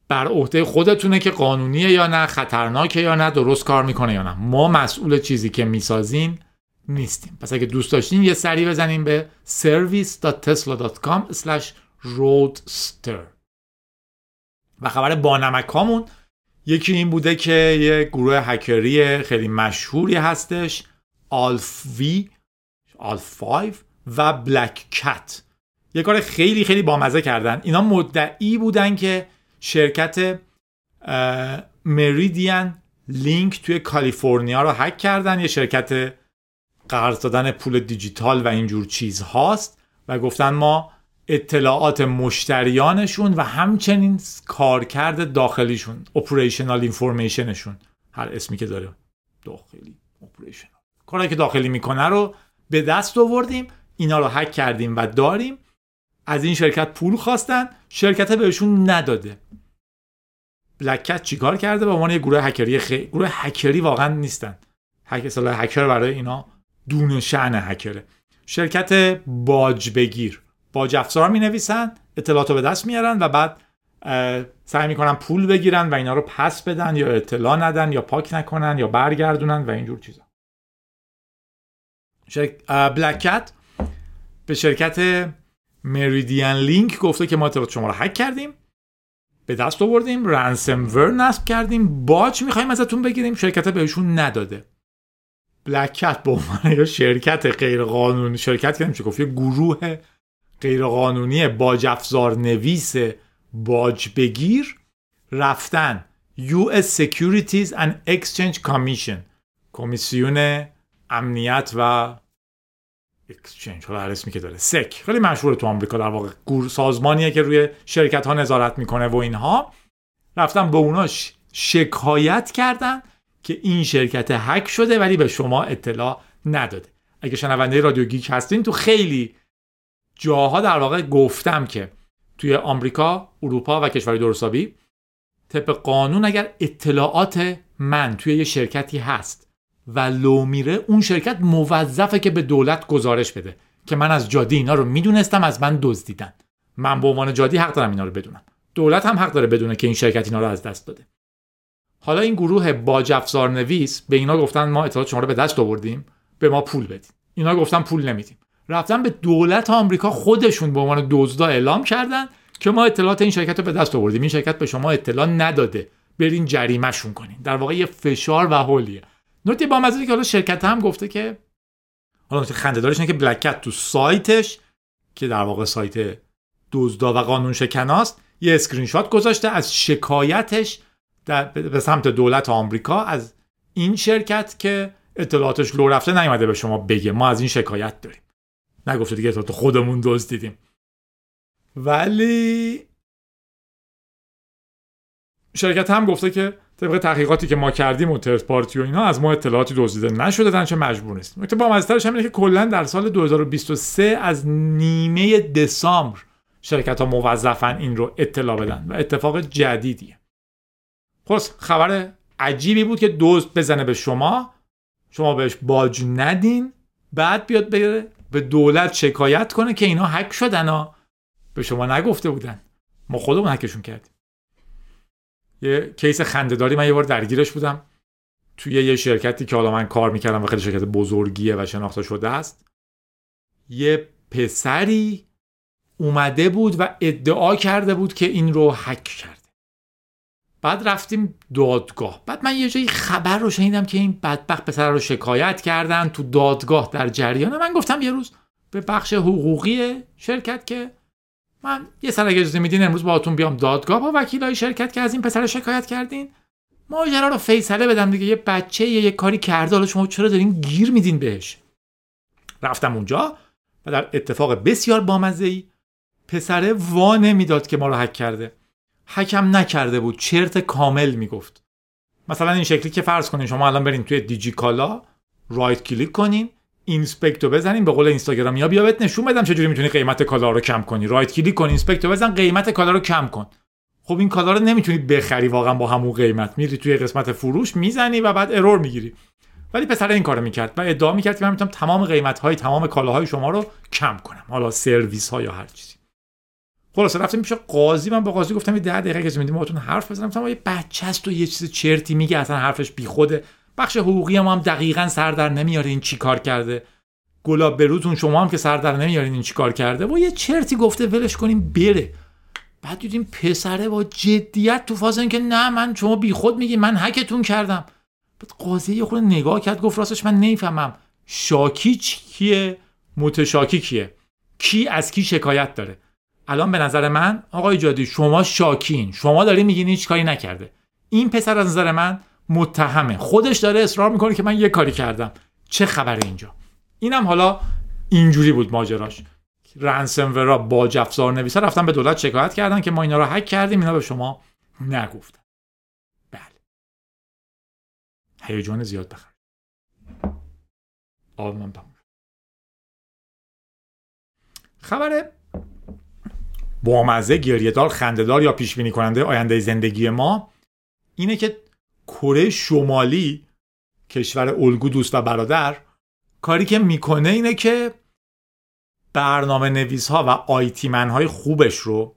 بر عهده خودتونه که قانونیه یا نه خطرناکه یا نه درست کار می‌کنه یا نه. ما مسئول چیزی که می‌سازین نیستیم. پس اگه دوست داشتین یه سری بزنین به service.tesla.com/roadster و خبر بانمک یکی این بوده که یه گروه هکری خیلی مشهوری هستش آلف وی آلف 5 و بلک کت. یه کار خیلی خیلی بامزه کردن. اینا مدعی بودن که شرکت مریدین لینک توی کالیفرنیا رو هک کردن. یه شرکت قرض دادن پول دیجیتال و اینجور چیز هاست و گفتن ما اطلاعات مشتریانشون و همچنین کارکرد داخلیشون اپریشنال اینفورمیشنشون هر اسمی که داره داخلی اپریشنال کاری که داخلی می‌کنه رو به دست آوردیم اینا رو هک کردیم و داریم. از این شرکت پول خواستن شرکت بهشون نداده. بلکت چیکار کرده؟ به عنوان یه گروه هکری خی... گروه هکری واقعا نیستن. هک اصلا هکر برای اینا دون شعن هکره. شرکت باج بگیر. باج افزار می نویسن اطلاعات رو به دست میارن و بعد سعی می‌کنن پول بگیرن و اینا رو پس بدن یا اطلاع ندن یا پاک نکنن یا برگردونن و اینجور چیزا. شرک... بلکت به شرکت مریدین لینک گفته که ما اطلاعات شما رو هک کردیم به دست آوردیم رنسم ور نصب کردیم باج می‌خوایم ازتون بگیریم شرکت بهشون نداده. بلکت به عنوان شرکت غیر قانونی شرکت کردیم چه گفت یه گروه غیر قانونی باج افزار نویس باج بگیر رفتن US Securities and Exchange Commission کمیسیون امنیت و اکسچنج حالا هر اسمی که داره. سک. خیلی مشهور تو آمریکا در واقع گور سازمانیه که روی شرکت ها نظارت می‌کنه و اینها. رفتن به اوناش شکایت کردن که این شرکت هک شده ولی به شما اطلاع نداده. اگه شنونده رادیو گیک هستین تو خیلی جاها در واقع گفتم که توی آمریکا، اروپا و کشورهای درستابی طبق قانون اگر اطلاعات من توی یه شرکتی هست و لو میره اون شرکت موظفه که به دولت گزارش بده. که من از جادی اینا رو می‌دونستم از من دزدیدن. من به عنوان جادی حق دارم اینا رو بدونم. دولت هم حق داره بدونه که این شرکت اینا رو از دست داده. حالا این گروه افزار نویس به اینا گفتن ما اطلاعات شما رو به دست آوردیم به ما پول بدید اینا گفتن پول نمیدیم. رفتن به دولت آمریکا خودشون به عنوان دزدا اعلام کردن که ما اطلاعات این شرکت رو به دست آوردیم. این شرکت به شما اطلاع نداده. برین جریمهشون کنین. در واقع یه فشار و حلیه نکته با که حالا شرکت هم گفته که حالا نکته خنده‌دارش اینه که BlackCat تو سایتش که در واقع سایت دزدا و قانون شکناست یه اسکرین شات گذاشته از شکایتش در به سمت دولت آمریکا از این شرکت که اطلاعاتش لو رفته نیومده به شما بگه. ما از این شکایت داریم. نگفته دیگه اطلاعات خودمون دزدیدیم ولی شرکت هم گفته که طبق تحقیقاتی که ما کردیم و ترت پارتی و اینا از ما اطلاعاتی دزدیده نشده چه مجبور نیستیم نکته با مزترش هم اینه که کلا در سال 2023 از نیمه دسامبر شرکت ها موظفن این رو اطلاع بدن و اتفاق جدیدیه. خب خبر عجیبی بود که دزد بزنه به شما شما بهش باج ندین بعد بیاد بره به دولت شکایت کنه که اینا هک شدن ها به شما نگفته بودن. ما خودمون هکشون کردیم. یه کیس خندهداری من یه بار درگیرش بودم. توی یه شرکتی که حالا من کار می‌کردم و خیلی شرکت بزرگیه و شناخته شده است یه پسری اومده بود و ادعا کرده بود که این رو هک کرده. بعد رفتیم دادگاه. بعد من یه جایی خبر رو شنیدم که این بدبخت پسر رو شکایت کردن تو دادگاه در جریان. من گفتم یه روز به بخش حقوقی شرکت که من یه سر اجازه میدین امروز باهاتون بیام دادگاه. با وکیلای شرکت که از این پسر شکایت کردین. ماجرا رو فیصله بدم دیگه. یه بچه یه, یه کاری کرده. حالا شما چرا دارین گیر میدین بهش؟ رفتم اونجا و در اتفاق بسیار بامزه ای پسره وا نمی‌داد که ما رو حک کرده. حکم نکرده بود. چرت کامل می‌گفت. مثلا این شکلی که فرض کنین شما الان برین توی دیجی کالا right click کنین. inspect و بزنین به قول اینستاگرام. یا بیا بهت نشون بدم چجوری می‌تونی قیمت کالا رو کم کنی. right click کن inspect و بزن قیمت کالا رو کم کن. خب این کالا رو نمی‌تونی بخری واقعا با همون قیمت. میری توی قسمت فروش می‌زنی و بعد error می‌گیری. ولی پسر این کارو می‌کرد و ادعا می‌کرد که من می‌تونم تمام قیمت های تمام کالاهای شما رو کم کنم. حالا سرویس ها یا هر چیزی. خلاص رفتیم پیش قاضی. من با قاضی گفتم یه 10 دقیقه که میدین باهاتون حرف بزنم؟ گفتم یه بچه است و یه چیز چرتی میگه اصلا حرفش بیخوده. بخش حقوقی ما هم دقیقا سر در نمیاره این چی کار کرده. گلاب بروتون شما هم که سر در نمیارین این چی کار کرده. و یه چرتی گفته ولش کنیم بره. بعد دیدیم پسره با جدیت تو فاز که نه من شما بیخود میگی من هکتون کردم. بعد قاضی یه خورده نگاه کرد گفت راستش من نمی‌فهمم. شاکی کیه متشاکی کیه؟ کی از کی شکایت داره؟ الان به نظر من آقای جادی شما شاکین. شما داری میگین هیچ کاری نکرده. این پسر از نظر من متهمه. خودش داره اصرار می‌کنه که من یه کاری کردم. چه خبره اینجا؟ اینم حالا اینجوری بود ماجراش. رنسمورا با جفزار نویسا رفتن به دولت شکایت کردن که ما اینا رو هک کردیم اینا به شما نگفتن. بله. هیجان زیاد بخر. آب من خبر بامزه گریهدار خندهدار یا پیش بینی کننده آینده زندگی ما اینه که کره شمالی کشور الگو دوست و برادر کاری که می‌کنه اینه که برنامه نویس ها و آیتی من های خوبش رو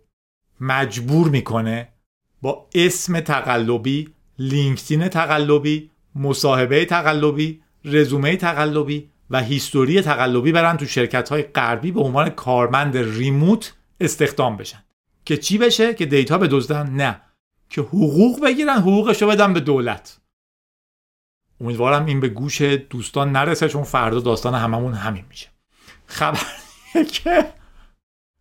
مجبور می‌کنه با اسم تقلبی لینکدین تقلبی مصاحبه تقلبی رزومه تقلبی و هیستوری تقلبی برن تو شرکت های غربی به عنوان کارمند ریموت استخدام بشن. که چی بشه؟ که data بدزدن؟ نه. که حقوق بگیرن حقوقش رو بدن به دولت. امیدوارم این به گوش دوستان نرسه چون فردا داستان هممون همین میشه. خبر که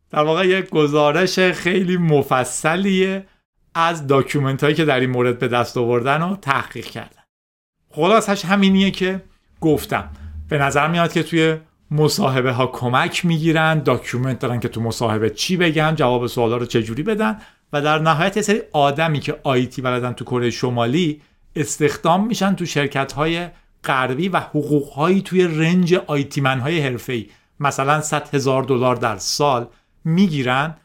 در واقع یک گزارش خیلی مفصلیه از document هایی که در این مورد به دست آوردن و تحقیق کردن. خلاصش همینیه که گفتم به نظر میاد که توی مصاحبه ها کمک می‌گیرن document دارن که تو مصاحبه چی بگن جواب سوالا رو چجوری بدن. و در نهایت یه سری آدمی که IT بلدن تو کره شمالی استخدام میشن تو شرکت های غربی و حقوق هایی توی range IT man های حرفه‌ای. مثلا 100 هزار دلار در سال می‌گیرن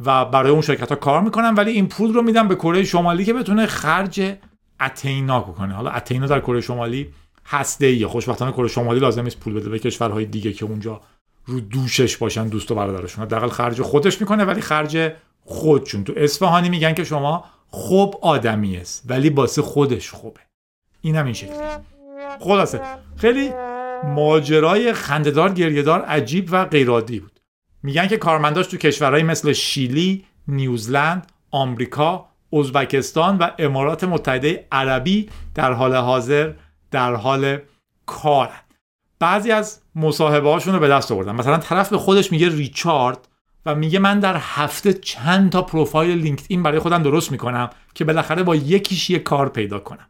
و برای اون شرکت ها کار می‌کنن ولی این پول رو میدن به کره شمالی که بتونه خرج اتم اینا کنه. حالا اتم اینا در کره شمالی هسته ای خوشبختانه کره شمالی لازم نیست پول بده به کشورهای دیگه که اونجا رو دوشش باشن دوست و برادرشون. حداقل خرج خودش می‌کنه ولی خرج خودشون. تو اصفهانی میگن که شما خوب آدمی است ولی باسه خودش خوبه. این هم این شکلی خلاصه. خیلی ماجرای خندهدار گریهدار عجیب و غیرعادی بود. میگن که کارمنداش تو کشورهایی مثل شیلی، نیوزلند، آمریکا، ازبکستان و امارات متحده عربی در حال حاضر در حال کار بعضی از مصاحبه هاشون رو به دست آوردن. مثلا طرف به خودش میگه ریچارد و میگه من در هفته چند تا پروفایل لینکدین برای خودم درست می‌کنم که بالاخره با یکیش یه کار پیدا کنم.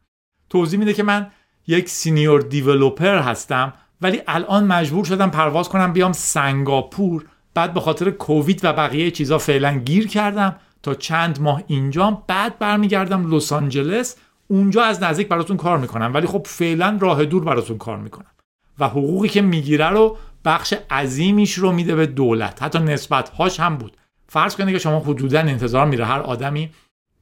توضیح میده که من یک senior developer هستم ولی الان مجبور شدم پرواز کنم بیام سنگاپور. بعد به خاطر کووید و بقیه چیزا فعلا گیر کردم. تا چند ماه اینجام بعد برمیگردم لس آنجلس. اونجا از نزدیک براتون کار می‌کنم ولی خب فعلا راه دور براتون کار می‌کنم. و حقوقی که می‌گیره رو بخش عظیمیش رو میده به دولت. حتی نسبت هاش هم بود. فرض کنید که شما حدودا انتظار میره هر آدمی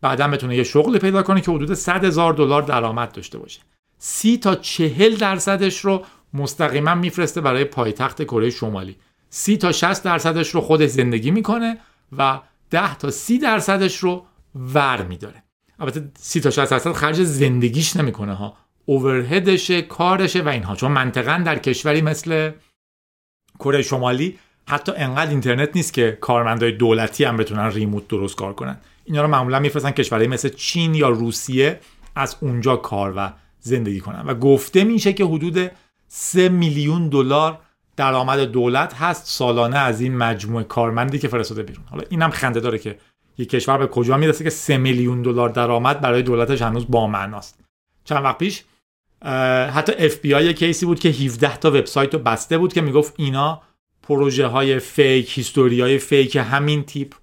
بعدا بتونه یه شغلی پیدا کنه که حدود 100 هزار دلار درآمد داشته باشه. سی تا چهل درصدش رو مستقیما میفرسته برای پایتخت کره شمالی. سی تا 60 درصدش رو خودش زندگی می‌کنه و 10 تا 30 درصدش رو ور میداره. البته 30 تا 60 درصد خرج زندگیش نمی‌کنه ها. اوورهدشه کارشه و اینها. چون منطقا در کشوری مثل کره شمالی حتی انقدر اینترنت نیست که کارمندای دولتی هم بتونن ریموت درست کار کنن. اینا رو معمولا میفرستن کشورهای مثل چین یا روسیه از اونجا کار و زندگی کنن. و گفته میشه که حدود 3 میلیون دلار درآمد دولت هست سالانه از این مجموعه کارمندی که فرستاده بیرون. حالا اینم خنده داره که یک کشور به کجا می‌رسه که 3 میلیون دلار درآمد برای دولتش هنوز با معناست. چند وقت پیش حتی FBI case ی بود که 17 تا وبسایت رو بسته بود که می‌گفت اینا پروژه های fake history های fake همین تیپ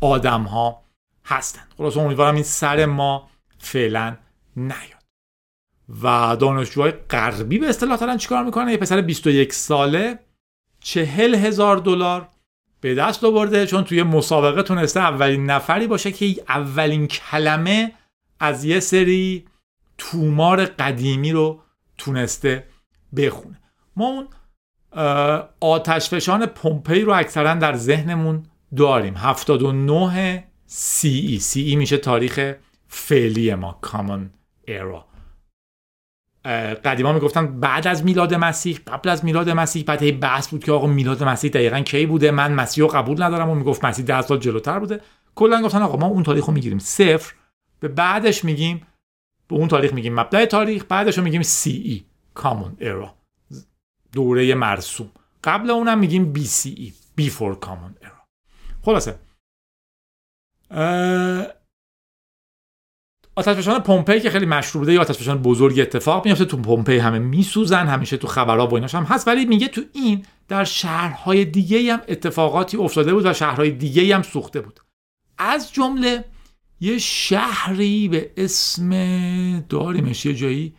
آدم ها هستن. خلاص امیدوارم این سر ما فعلا نیاد. و دانشجوهای غربی به اصطلاح دارن چیکار می‌کنن؟ یه پسر 21 ساله چهل هزار دلار به دست آورده چون توی مسابقه تونسته اولین نفری باشه که اولین کلمه از یه سری تومار قدیمی رو تونسته بخونه. ما اون آتشفشان پومپی رو اکثرا در ذهنمون داریم. 79 سی ای سی ای میشه تاریخ فعلی ما کامن ایرا قدیما می‌گفتن بعد از میلاد مسیح قبل از میلاد مسیح بعد هی بحث بود که آقا میلاد مسیح دقیقا کی بوده؟ من مسیح رو قبول ندارم و می‌گفت مسیح ده سال جلوتر بوده. کلا گفتن آقا ما اون تاریخ رو می‌گیریم. صفر. به بعدش میگیم به اون تاریخ میگیم مبدع تاریخ بعدش رو میگیم سی ای کامون ایرا دوره مرسوم. قبل اونم میگیم BCE before common era خلاصه. آتشفشان پومپی که خیلی مشهور بوده یا آتشفشان بزرگ اتفاق میفته تو پومپی همه میسوزن همیشه تو خبرها و ایناش هم هست ولی میگه تو این در شهرهای دیگه هم اتفاقاتی افتاده بود و شهرهای دیگه هم سوخته بود. از جمله یه شهری به اسم داریمش یه جایی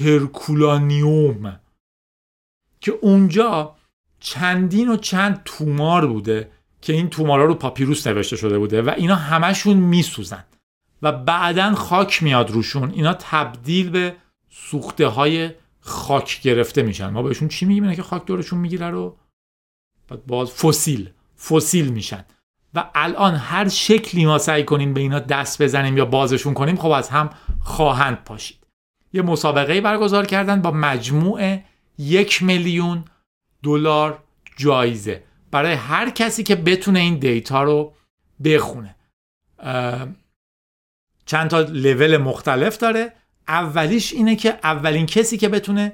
هرکولانیوم. که اونجا چندین و چند تومار بوده که این تومارا رو پاپیروس نوشته شده بوده و اینا همشون میسوزن و بعدا خاک میاد روشون. اینا تبدیل به سوخته های خاک گرفته میشن. ما بهشون چی میگیم؟ که خاک دورشون می‌گیره رو. باز فسیل فسیل میشن. و الان هر شکلی ما سعی کنیم به اینا دست بزنیم یا بازشون کنیم خب از هم خواهند پاشید. یه مسابقه برگزار کردن با مجموع یک میلیون دلار جایزه. برای هر کسی که بتونه این data رو بخونه. چند تا لول مختلف داره. اولیش اینه که اولین کسی که بتونه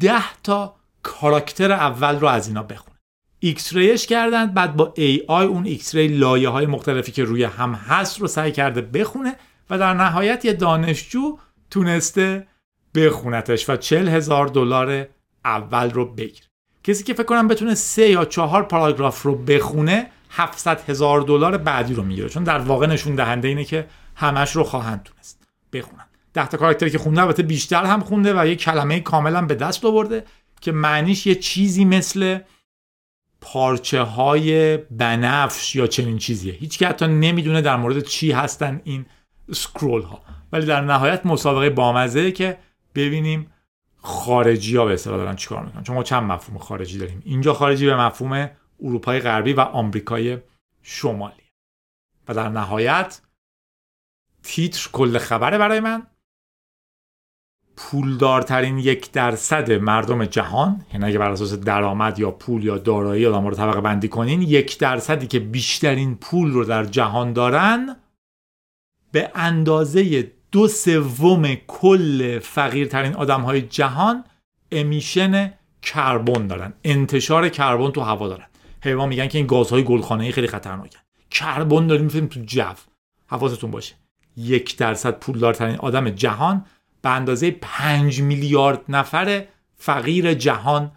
ده تا کاراکتر اول رو از اینا بخونه. X-ray ش کردن بعد با AI اون X-ray لایه های مختلفی که روی هم هست رو سعی کرده بخونه و در نهایت یه دانشجو تونسته بخونتش و چل هزار دلار اول رو بگیره. کسی که فکر کنم بتونه سه یا چهار پاراگراف رو بخونه 700 هزار دلار بعدی رو می‌گیره. چون در واقع نشون دهنده اینه که همش رو خواهند تونست بخونن. ده تا کاراکتری که خونده البته بیشتر هم خونده و یه کلمه کاملا به دست آورده که معنیش یه چیزی مثل پارچه های بنفش یا چنین چیزیه. هیچ که حتی نمی‌دونه در مورد چی هستن این سکرول ها ولی در نهایت مسابقه بامزه که ببینیم خارجی ها به اصطلاح دارن چیکار می‌کنن. چون ما چند مفهوم خارجی داریم. اینجا خارجی به مفهوم اروپای غربی و آمریکای شمالی. و در نهایت تیتر کل خبره برای من. پولدارترین یک درصد مردم جهان یعنی اگه بر اساس درآمد یا پول یا دارایی آدم رو طبقه بندی کنین یک درصدی که بیشترین پول رو در جهان دارن به اندازه دو سوم کل فقیرترین آدم های جهان امیشن کربن دارن. انتشار کربن تو هوا دارن. حیوان میگن که این گازهای گلخانه‌ای خیلی خطرناکن. کربن داریم می‌فهمیم تو جو. حواستون باشه. یک درصد پولدارترین آدم جهان به اندازه پنج میلیارد نفر فقیر جهان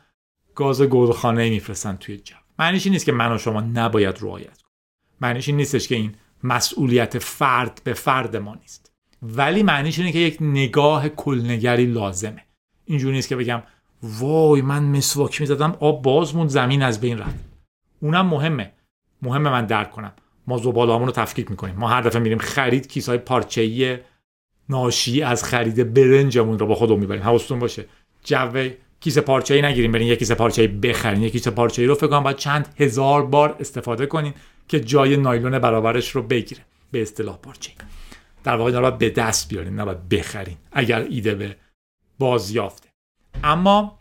گاز گلخانه میفرستن توی جو معنیش این نیست که من و شما نباید رعایت کنیم. معنیش این نیستش که این مسئولیت فرد به فرد ما نیست. ولی معنیش اینه که یک نگاه کلنگری لازمه. اینجوری نیست که بگم وای من مسواک می‌زدم آب باز موند زمین از بین رفت. اونم مهمه. مهمه من درک کنم. ما زبالهامون رو تفکیک می‌کنیم. ما هر دفعه میریم خرید کیسای پارچه‌ای ناشی از خرید برنجمون رو با خودمون می‌بریم. حواستون باشه. جو کیسه پارچه‌ای نگیریم برین یک کیسه پارچه‌ای بخرین. یک کیسه پارچه‌ای رو فکر کنم باید چند هزار بار استفاده کنین که جای نایلون برابرش رو بگیره. به اصطلاح پارچه‌ای. در واقع اینا به دست بیارین نه باید بخرین اگر ایده به بازیافته. اما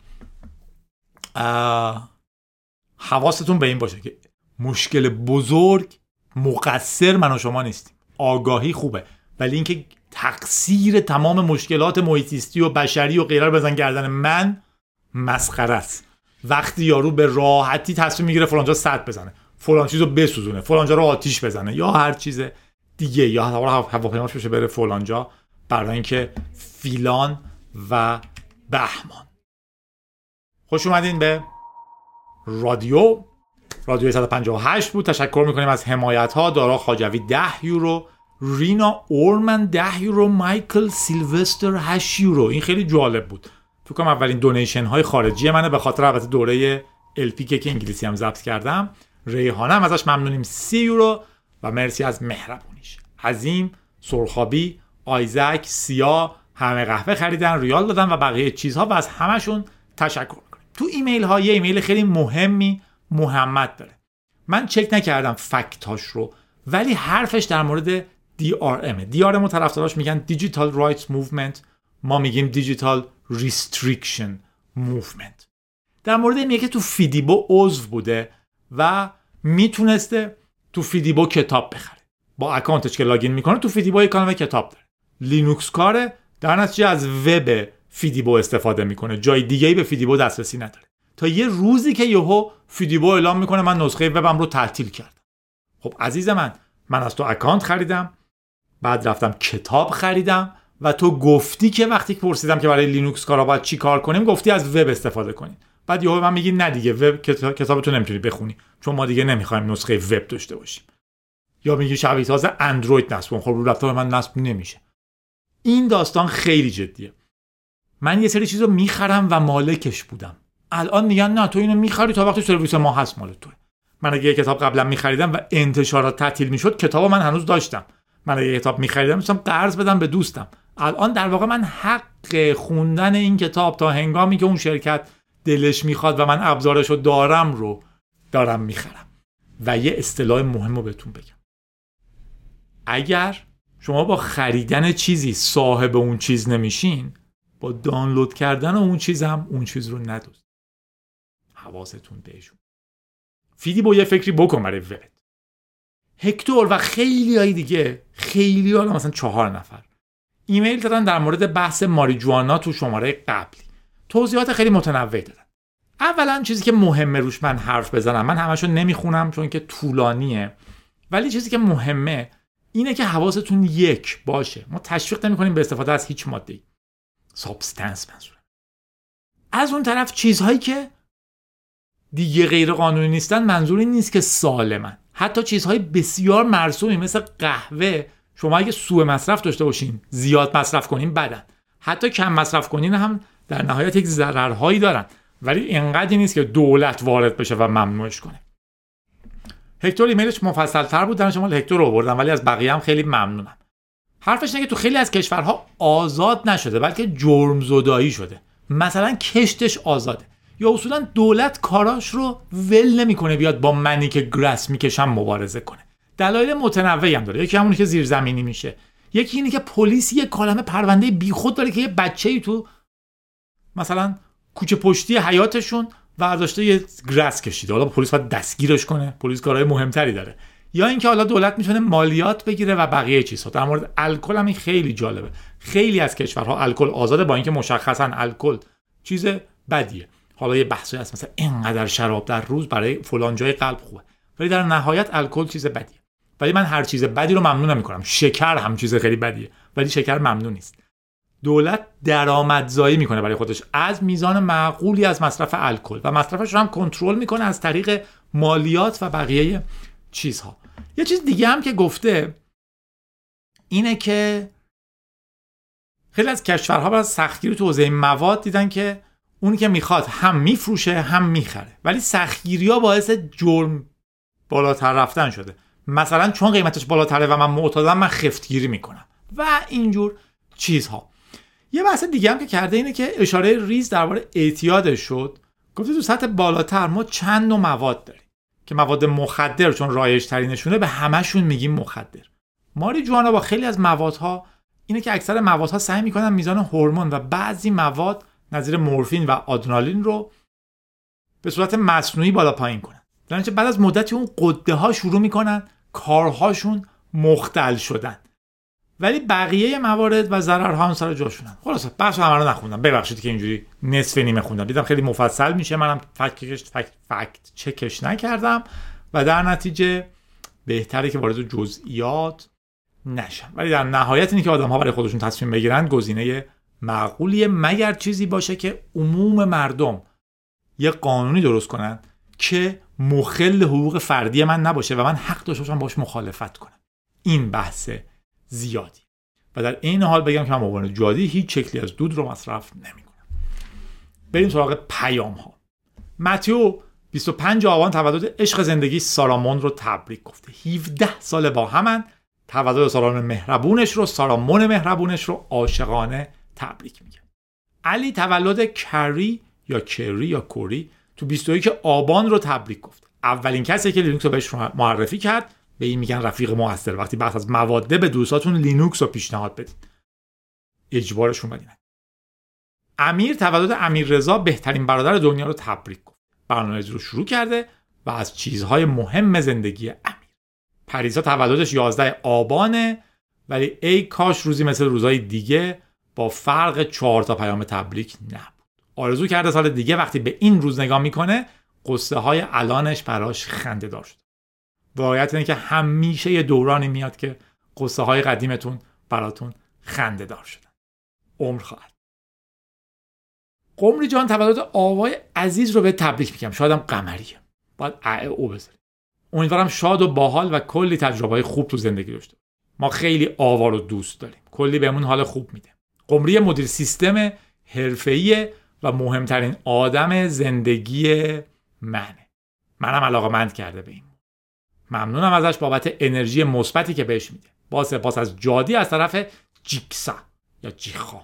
حواستون به این باشه که مشکل بزرگ مقصر من و شما نیستیم. آگاهی خوبه. ولی اینکه تقصیر تمام مشکلات محیطیستی و بشری و غیره رو بزن گردن من مسخره است. وقتی یارو به راحتی تصمیم می‌گیره فلانجا صد بزنه فلان چیزو بسوزونه فلانجا رو آتیش بزنه یا هر چیز دیگه یا هواپیماش بشه بره فلانجا برای اینکه فیلان و بهمان. خوش اومدین به رادیو. رادیو 158 بود. تشکر می‌کنیم از حمایت ها دارا خاجوی 10 یورو. رینا اورمن 10 یورو مایکل سیلوستر 8 یورو. این خیلی جالب بود. فکر کنم اولین دونیشن های خارجی منه به خاطر البته دوره الپی که انگلیسی هم ضبط کردم. ریحانه هم ازش ممنونیم. 30 یورو و مرسی از مهربونیش. عظیم سرخابی آیزک سیا همه قهوه خریدن ریال دادن و بقیه چیزها و از همشون تشکر کنیم. تو ایمیل ها یه ایمیل خیلی مهمی محمد داره. من چک نکردم فکتاش رو ولی حرفش در مورد DRM DRM و طرفداراش میگن Digital Rights Movement. ما میگیم Digital Restriction Movement. در مورد این که تو فیدیبو عضو بوده و می‌تونسته تو فیدیبو کتاب بخره. با account ش که login می‌کنه تو فیدیبو یک کانال کتاب داره. لینوکس کاره در نتیجه از وب فیدیبو استفاده می‌کنه. جای دیگه به فیدیبو دسترسی نداره. تا یه روزی که یهو فیدیبو اعلام می‌کنه من نسخه وبم رو تعطیل کردم. خب عزیز من من از تو account خریدم. بعد رفتم کتاب خریدم و تو گفتی که وقتی پرسیدم که برای لینوکس کارا باید چی کار کنیم گفتی از وب استفاده کنیم. بعد یهو من میگی نه دیگه وب کتاب تو نمی‌تونی بخونی چون ما دیگه نمی‌خوایم نسخه وب داشته باشیم. یا میگی شبیه ساز اندروید نصب خب رو لپتاپ من نصب نمیشه. این داستان خیلی جدیه. من یه سری چیزو می‌خرم و مالکش بودم. الان میگن نه تو اینو می‌خری تا وقتی سرویس ما هست مال تو من اگه یه کتاب قبلا میخریدم و انتشارات تعطیل می‌شد کتاب من هنوز داشتم. من اگه کتاب میخریدم می‌تونم قرض بدم به دوستم. الان در واقع من حق خوندن این کتاب تا هنگامی که اون شرکت دلش می‌خواد و من ابزارش رو دارم رو دارم می‌خرم. و یه اصطلاح مهم رو بهتون بگم. اگر شما با خریدن چیزی صاحب اون چیز نمیشین با دانلود کردن اون چیز هم اون چیز رو ندوست حواستون بهشون. فیدی با یه فکری بکن برای وبت. هکتور و خیلی های دیگه خیلی ها مثلا چهار نفر. ایمیل دادن در مورد بحث ماریجوانا تو شماره قبلی. توضیحات خیلی متنوع دادن. اولا چیزی که مهمه روش من حرف بزنم. من همشو نمی‌خونم چون که طولانیه. ولی چیزی که مهمه اینه که حواستون یک باشه. ما تشویق نمی‌کنیم به استفاده از هیچ ماده substance منظورم. از اون طرف چیزهایی که دیگه غیر قانونی نیستن منظوری نیست که سالمن. حتی چیزهای بسیار مرسومی مثل قهوه شما اگه سوء مصرف داشته باشین زیاد مصرف کنین بدن. حتی کم مصرف کنین هم در نهایت یک ضررهایی دارن. ولی اینقدری نیست که دولت وارد بشه و ممنوعش کنه. هکتور ایمیلش مفصل تر بود در شما هکتور رو آوردم ولی از بقیه هم خیلی ممنونم. حرفش اینه که تو خیلی از کشورها آزاد نشده بلکه جرم زدایی شده. مثلا کشتش آزاده. یا اصولا دولت کاراش رو ول نمی‌کنه بیاد با منی که گرس می‌کشم مبارزه کنه. دلایل متنوعی هم داره. یکی همونی که زیرزمینی میشه. یکی اینه که پلیس یه کالمه پرونده بیخود داره که یه بچه تو مثلا کوچه پشتی حیاتشون ورداشته یه گرس کشیده. حالا پلیس باید دستگیرش کنه. پلیس کارهای مهمتری داره. یا اینکه حالا دولت می‌تونه مالیات بگیره و بقیه چیزها. در مورد الکل هم این خیلی جالبه. خیلی از کشورها الکل آزاده با اینکه مشخصا الکل چیز بدیه. حالا یه بحثی هست مثلا اینقدر شراب در روز برای فلان جای قلب خوبه. ولی در نهایت الکل چیز بدیه. ولی من هر چیز بدی رو ممنون نمی‌کنم. شکر هم چیز خیلی بدیه ولی شکر ممنون نیست. دولت درآمدزایی می‌کنه برای خودش. از میزان معقولی از مصرف الکل. و مصرفش رو هم کنترل می‌کنه از طریق مالیات و بقیه چیزها. یه چیز دیگه هم که گفته اینه که خیلی از کشورها بعد سختگیری تو حوزه مواد دیدن که اونی که می‌خواد هم میفروشه هم می‌خره. ولی سختگیری ها باعث جرم بالاتر رفتن شده. مثلا چون قیمتش بالاتره و من معتادم من خفتگیری می‌کنم. و اینجور چیزها. یه بحث دیگه هم که کرده اینه که اشاره ریز درباره اعتیادش شد. گفته تو سطح بالاتر ما چند نوع مواد داریم که مواد مخدر چون رایج ترینشونه به همشون میگیم مخدر. ماری جوانا با خیلی از موادها اینه که اکثر موادها سعی می‌کنن میزان هورمون و بعضی مواد نظیر مورفین و آدرنالین رو به صورت مصنوعی بالا پایین کنن. در بعد از مدتی اون قده ها شروع می‌کنن کارهاشون مختل شدن. ولی بقیه موارد و ضررها هم سر جاشونن. خلاص بحث همه رو نخوندم. ببخشید که اینجوری نصف نیمه خوندم. دیدم خیلی مفصل میشه. منم فکت, فکت, فکت چکش نکردم و در نتیجه بهتره که وارد جزئیات نشم. ولی در نهایت که آدم ها برای خودشون تصمیم بگیرن گزینه معقولیه مگر چیزی باشه که عموم مردم یه قانونی درست کنن که مخل حقوق فردی من نباشه و من حق داشته باشم باش مخالفت کنم؟ این بحثه زیادی. و در این حال بگم که من عنوان جادی هیچ شکلی از دود رو مصرف نمی‌کنم. بریم سراغ پیام ها متیو 25 آبان تولد عشق زندگی سارامون رو تبریک گفته. 17 سال با همن. تولد سارامون مهربونش رو سارامون مهربونش رو عاشقانه تبریک میگه علی تولد کری یا کری یا کوری تو 21 آبان رو تبریک گفت. اولین کسی که لینوکس رو بهش معرفی کرد به این میگن رفیق موثر. وقتی بحث از مواده به دوستاتون لینوکس رو پیشنهاد بدید اجبارشون بدین امیر تولد امیر رضا بهترین برادر دنیا رو تبریک گفت. برنامه رو شروع کرده و از چیزهای مهم زندگی امیر. پریسا تولدش 11 آبانه ولی ای کاش روزی مثل روزهای دیگه با فرق چهار تا پیام تبریک نبود. آرزو کرده سال دیگه وقتی به این روز نگاه می‌کنه قصه های الانش براش خنده دار شد واقعیت اینه که همیشه یه دورانی میاد که قصه های قدیمتون براتون خنده دار شدن عمر خواهد. قمری جان تولد آوای عزیز رو به تبریک میگم. شادم قمریه. باید ا او بذاریم. امیدوارم شاد و باحال و کلی تجربه های خوب تو زندگی داشته ما خیلی آوا رو دوست داریم. کلی بهمون حال خوب میده. قمری مدیر سیستم حرفه‌ای و مهمترین آدم زندگی منه. منم علاقه مند کرده به این. ممنونم ازش بابت انرژی مثبتی که بهش میده. با سپاس از جادی از طرف جیکسا یا جیخا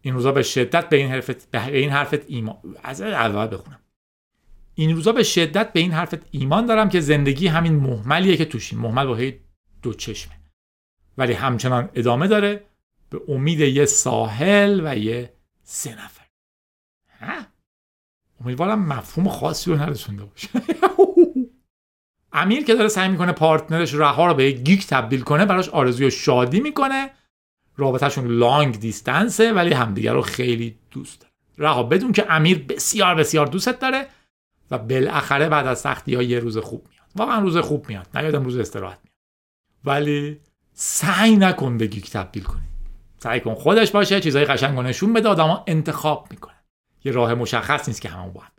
این روزا به شدت به این حرفت به این حرفت ایمان از اول بخونم. این روزا به شدت به این حرفت ایمان دارم که زندگی همین محملیه که توشیم. محمل با دو چشمه. ولی همچنان ادامه داره به امید یه ساحل و یه سه نفر. ها؟ امیدوارم مفهوم خاصی رو نرسونده باشه. امیر که داره سعی می‌کنه پارتنرش رها رو به یک گیک تبدیل کنه براش آرزوی شادی می‌کنه. رابطهشون لانگ دیستنسه ولی همدیگه رو خیلی دوست داره. رها بدون که امیر بسیار بسیار دوستت داره و بالاخره بعد از سختی ها یه روز خوب میاد. واقعا روز خوب میاد. نیادم روز استراحت میاد. ولی سعی نکن به گیک تبدیل کنی. سعی کن خودش باشه چیزای قشنگ و نشون بده آدما انتخاب می‌کنن. یه راه مشخص نیست که همون باید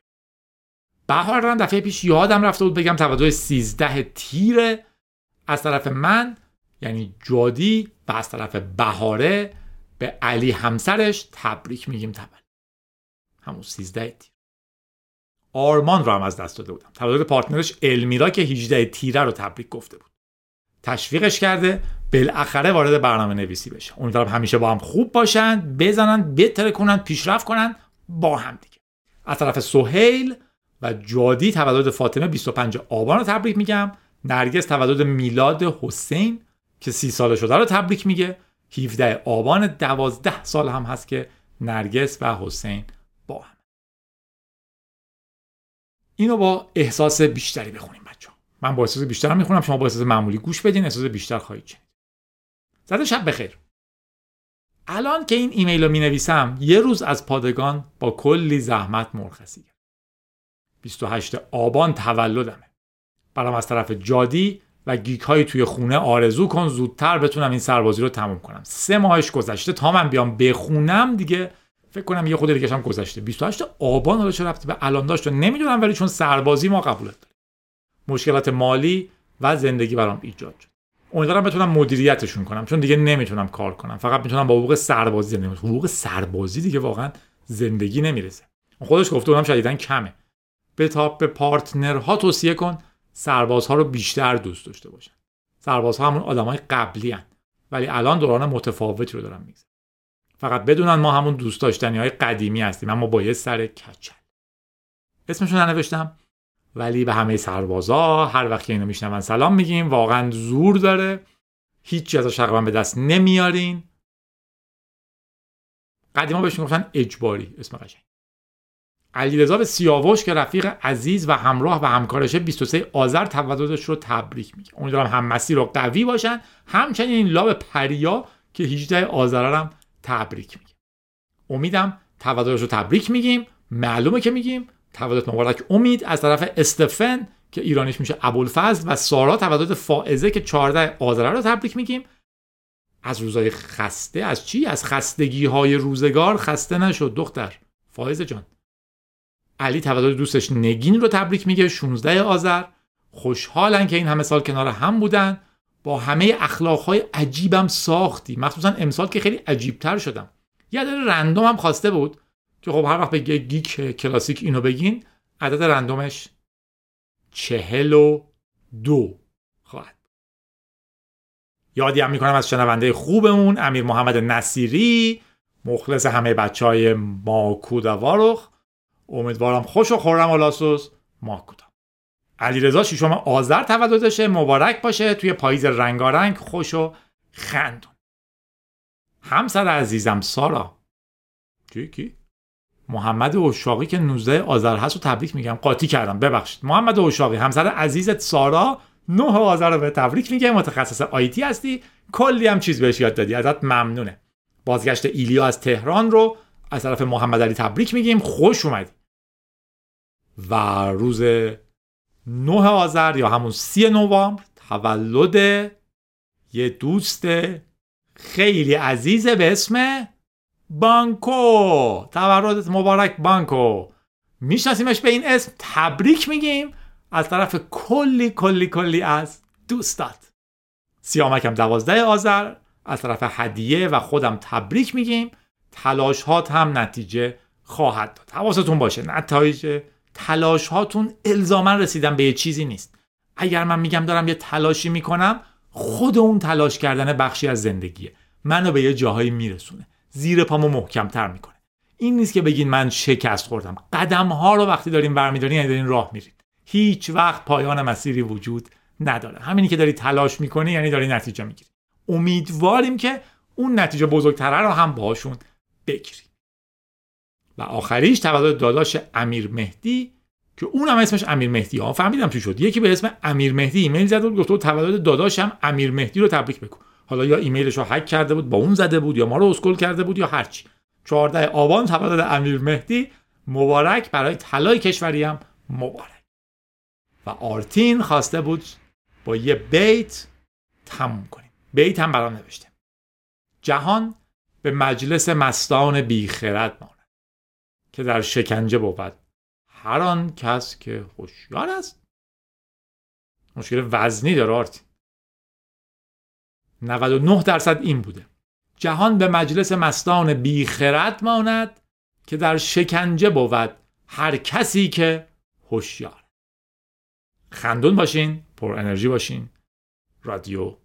بهار دفعه پیش یادم رفته بود بگم تولد 13 تیره از طرف من یعنی جادی و از طرف بهاره به علی همسرش تبریک میگیم تولد همون 13 تیر. آرمان رو هم از دست داده بودم. تولد پارتنرش المیرا که 18 تیره رو تبریک گفته بود. تشویقش کرده بالاخره وارد برنامه نویسی بشه. امیدوارم همیشه با هم خوب باشن بزنن بهتر کنن پیشرفت کنن با هم دیگه. از طرف سهیل و جادی تولد فاطمه 25 آبان رو تبریک میگم. نرگس تولد میلاد حسین که سی ساله شده رو تبریک میگه. 17 آبان 12 سال هم هست که نرگس و حسین با هم. اینو با احساس بیشتری بخونیم بچه من با احساس بیشتر می‌خونم شما با احساس معمولی گوش بدین احساس بیشتر خواهید شنید. زده شب بخیر. الان که این ایمیل رو می نویسم یه روز از پادگان با کلی زحمت مرخصی 28 آبان تولدمه. برام از طرف جادی و گیک های توی خونه آرزو کن زودتر بتونم این سربازی رو تموم کنم. سه ماهش گذشته تا من بیام بخونم دیگه. فکر کنم یه خود دیگه هم گذشته. 28 آبان حالا چه رفته به الان داشت نمی‌دونم ولی چون سربازی ما قبولت داریم مشکلات مالی و زندگی برام ایجاد شد. امیدوارم بتونم مدیریتشون کنم چون دیگه نمی‌تونم کار کنم. فقط می‌تونم با حقوق سربازی زندگی حقوق سربازی دیگه واقعا زندگی نمی‌رسه. خودش گفته بودم شدیدن کمه. به تا به پارتنرها توصیه کن سربازها رو بیشتر دوست داشته باشن. سربازها همون آدمای قبلی هن. ولی الان دوران متفاوتی رو دارم میگذرم فقط بدونن ما همون دوست داشتنی های قدیمی هستیم اما با یه سر کچل. اسمشون ننوشتم. ولی به همه سربازا هر وقت که اینو میشنون سلام میگیم. واقعا زور داره. هیچی ازش تقریبا به دست نمیارین. قدیما بهش می‌گفتن اجباری. اسم قشنگ. علیرضا به سیاوش که رفیق عزیز و همراه و همکارشه 23 آذر تولدش رو تبریک میگه. امیدوارم هم مسیر رو قوی باشن. همچنین لاب پریا که 18 آذر هم تبریک میگه. امیدم تولدش رو تبریک میگیم. معلومه که میگیم. تولد مبارک. امید از طرف استفن که ایرانیش میشه ابوالفضل و سارا تولد فائزه که 14 آذر رو تبریک میگیم. از روزای خسته از چی؟ از خستگی های روزگار خسته نشد دختر. فائزه جان. علی تولد دوستش نگین رو تبریک میگه 16 آذر. خوشحالن که این همه سال کنار هم بودن. با همه اخلاقهای عجیبم ساختی. مخصوصا امسال که خیلی عجیبتر شدم. یه رندوم هم خواسته بود. که خب هر وقت بگه گیک کلاسیک اینو بگین عدد رندومش چهل و دو خواهد یادی هم می‌کنم از شنونده خوبمون امیر محمد نصیری مخلص همه بچه های ماکودوارخ امیدوارم خوش و خورم و لاسوس ماکودا. علیرضا ششم آذر تولدشه مبارک باشه توی پاییز رنگارنگ خوش و خندون. همسر عزیزم سارا. کی کی؟ محمد اوشاقی که 19 آذر هست و تبریک میگم. قاطی کردم. ببخشید. محمد اوشاقی همسر عزیزت سارا 9 آذر رو به تبریک میگه متخصص آیتی هستی. کلی هم چیز بهش یاد دادی. ازت ممنونه. بازگشت ایلیا از تهران رو از طرف محمد علی تبریک میگیم. خوش اومدی. و روز 9 آذر یا همون 30 نوامبر تولد یه دوست خیلی عزیز به اسم بانکو. تولدت مبارک بانکو. میشناسیمش به این اسم؟ تبریک میگیم. از طرف کلی کلی کلی از دوستات. سیامکم دوازده آذر. از طرف هدیه و خودم تبریک میگیم. تلاش هات هم نتیجه خواهد داد. حواستون باشه. نتایج تلاش هاتون الزاما رسیدن به یه چیزی نیست. اگر من میگم دارم یه تلاشی می‌کنم خود اون تلاش کردن بخشی از زندگیه. منو به یه جاهایی میرسونه. زیر پامو محکمتر می‌کنه. این نیست که بگین من شکست خوردم. قدم ها رو وقتی داریم برمیدارین یعنی دارین راه میرید هیچ وقت پایان مسیری وجود نداره. همینی که داری تلاش می‌کنی یعنی داری نتیجه می‌گیری. امیدواریم که اون نتیجه بزرگتره رو هم باشون بگیری و آخریش تولد داداش امیر مهدی که اونم اسمش امیر مهدی ها. فهمیدم چی شد. یکی به اسم امیر مهدی ایمیل زد و گفت تولد داداشم امیر مهدی رو تبریک بکن حالا یا ایمیلش رو هک کرده بود با اون زده بود یا ما رو اسکل کرده بود یا هرچی 14 آبان تولد امیر مهدی مبارک. برای طلای کشوری مبارک. و آرتین خواسته بود با یه بیت تموم کنیم. بیت هم برام نوشته. جهان به مجلس مستان بیخرد ماند که در شکنجه بود. هر آن کس که خوشیار است. مشکل وزنی داره آرتین. 99 درصد این بوده. جهان به مجلس مستان بیخرد ماند که در شکنجه بود هر کسی که هوشیار. خندون باشین پر انرژی باشین. رادیو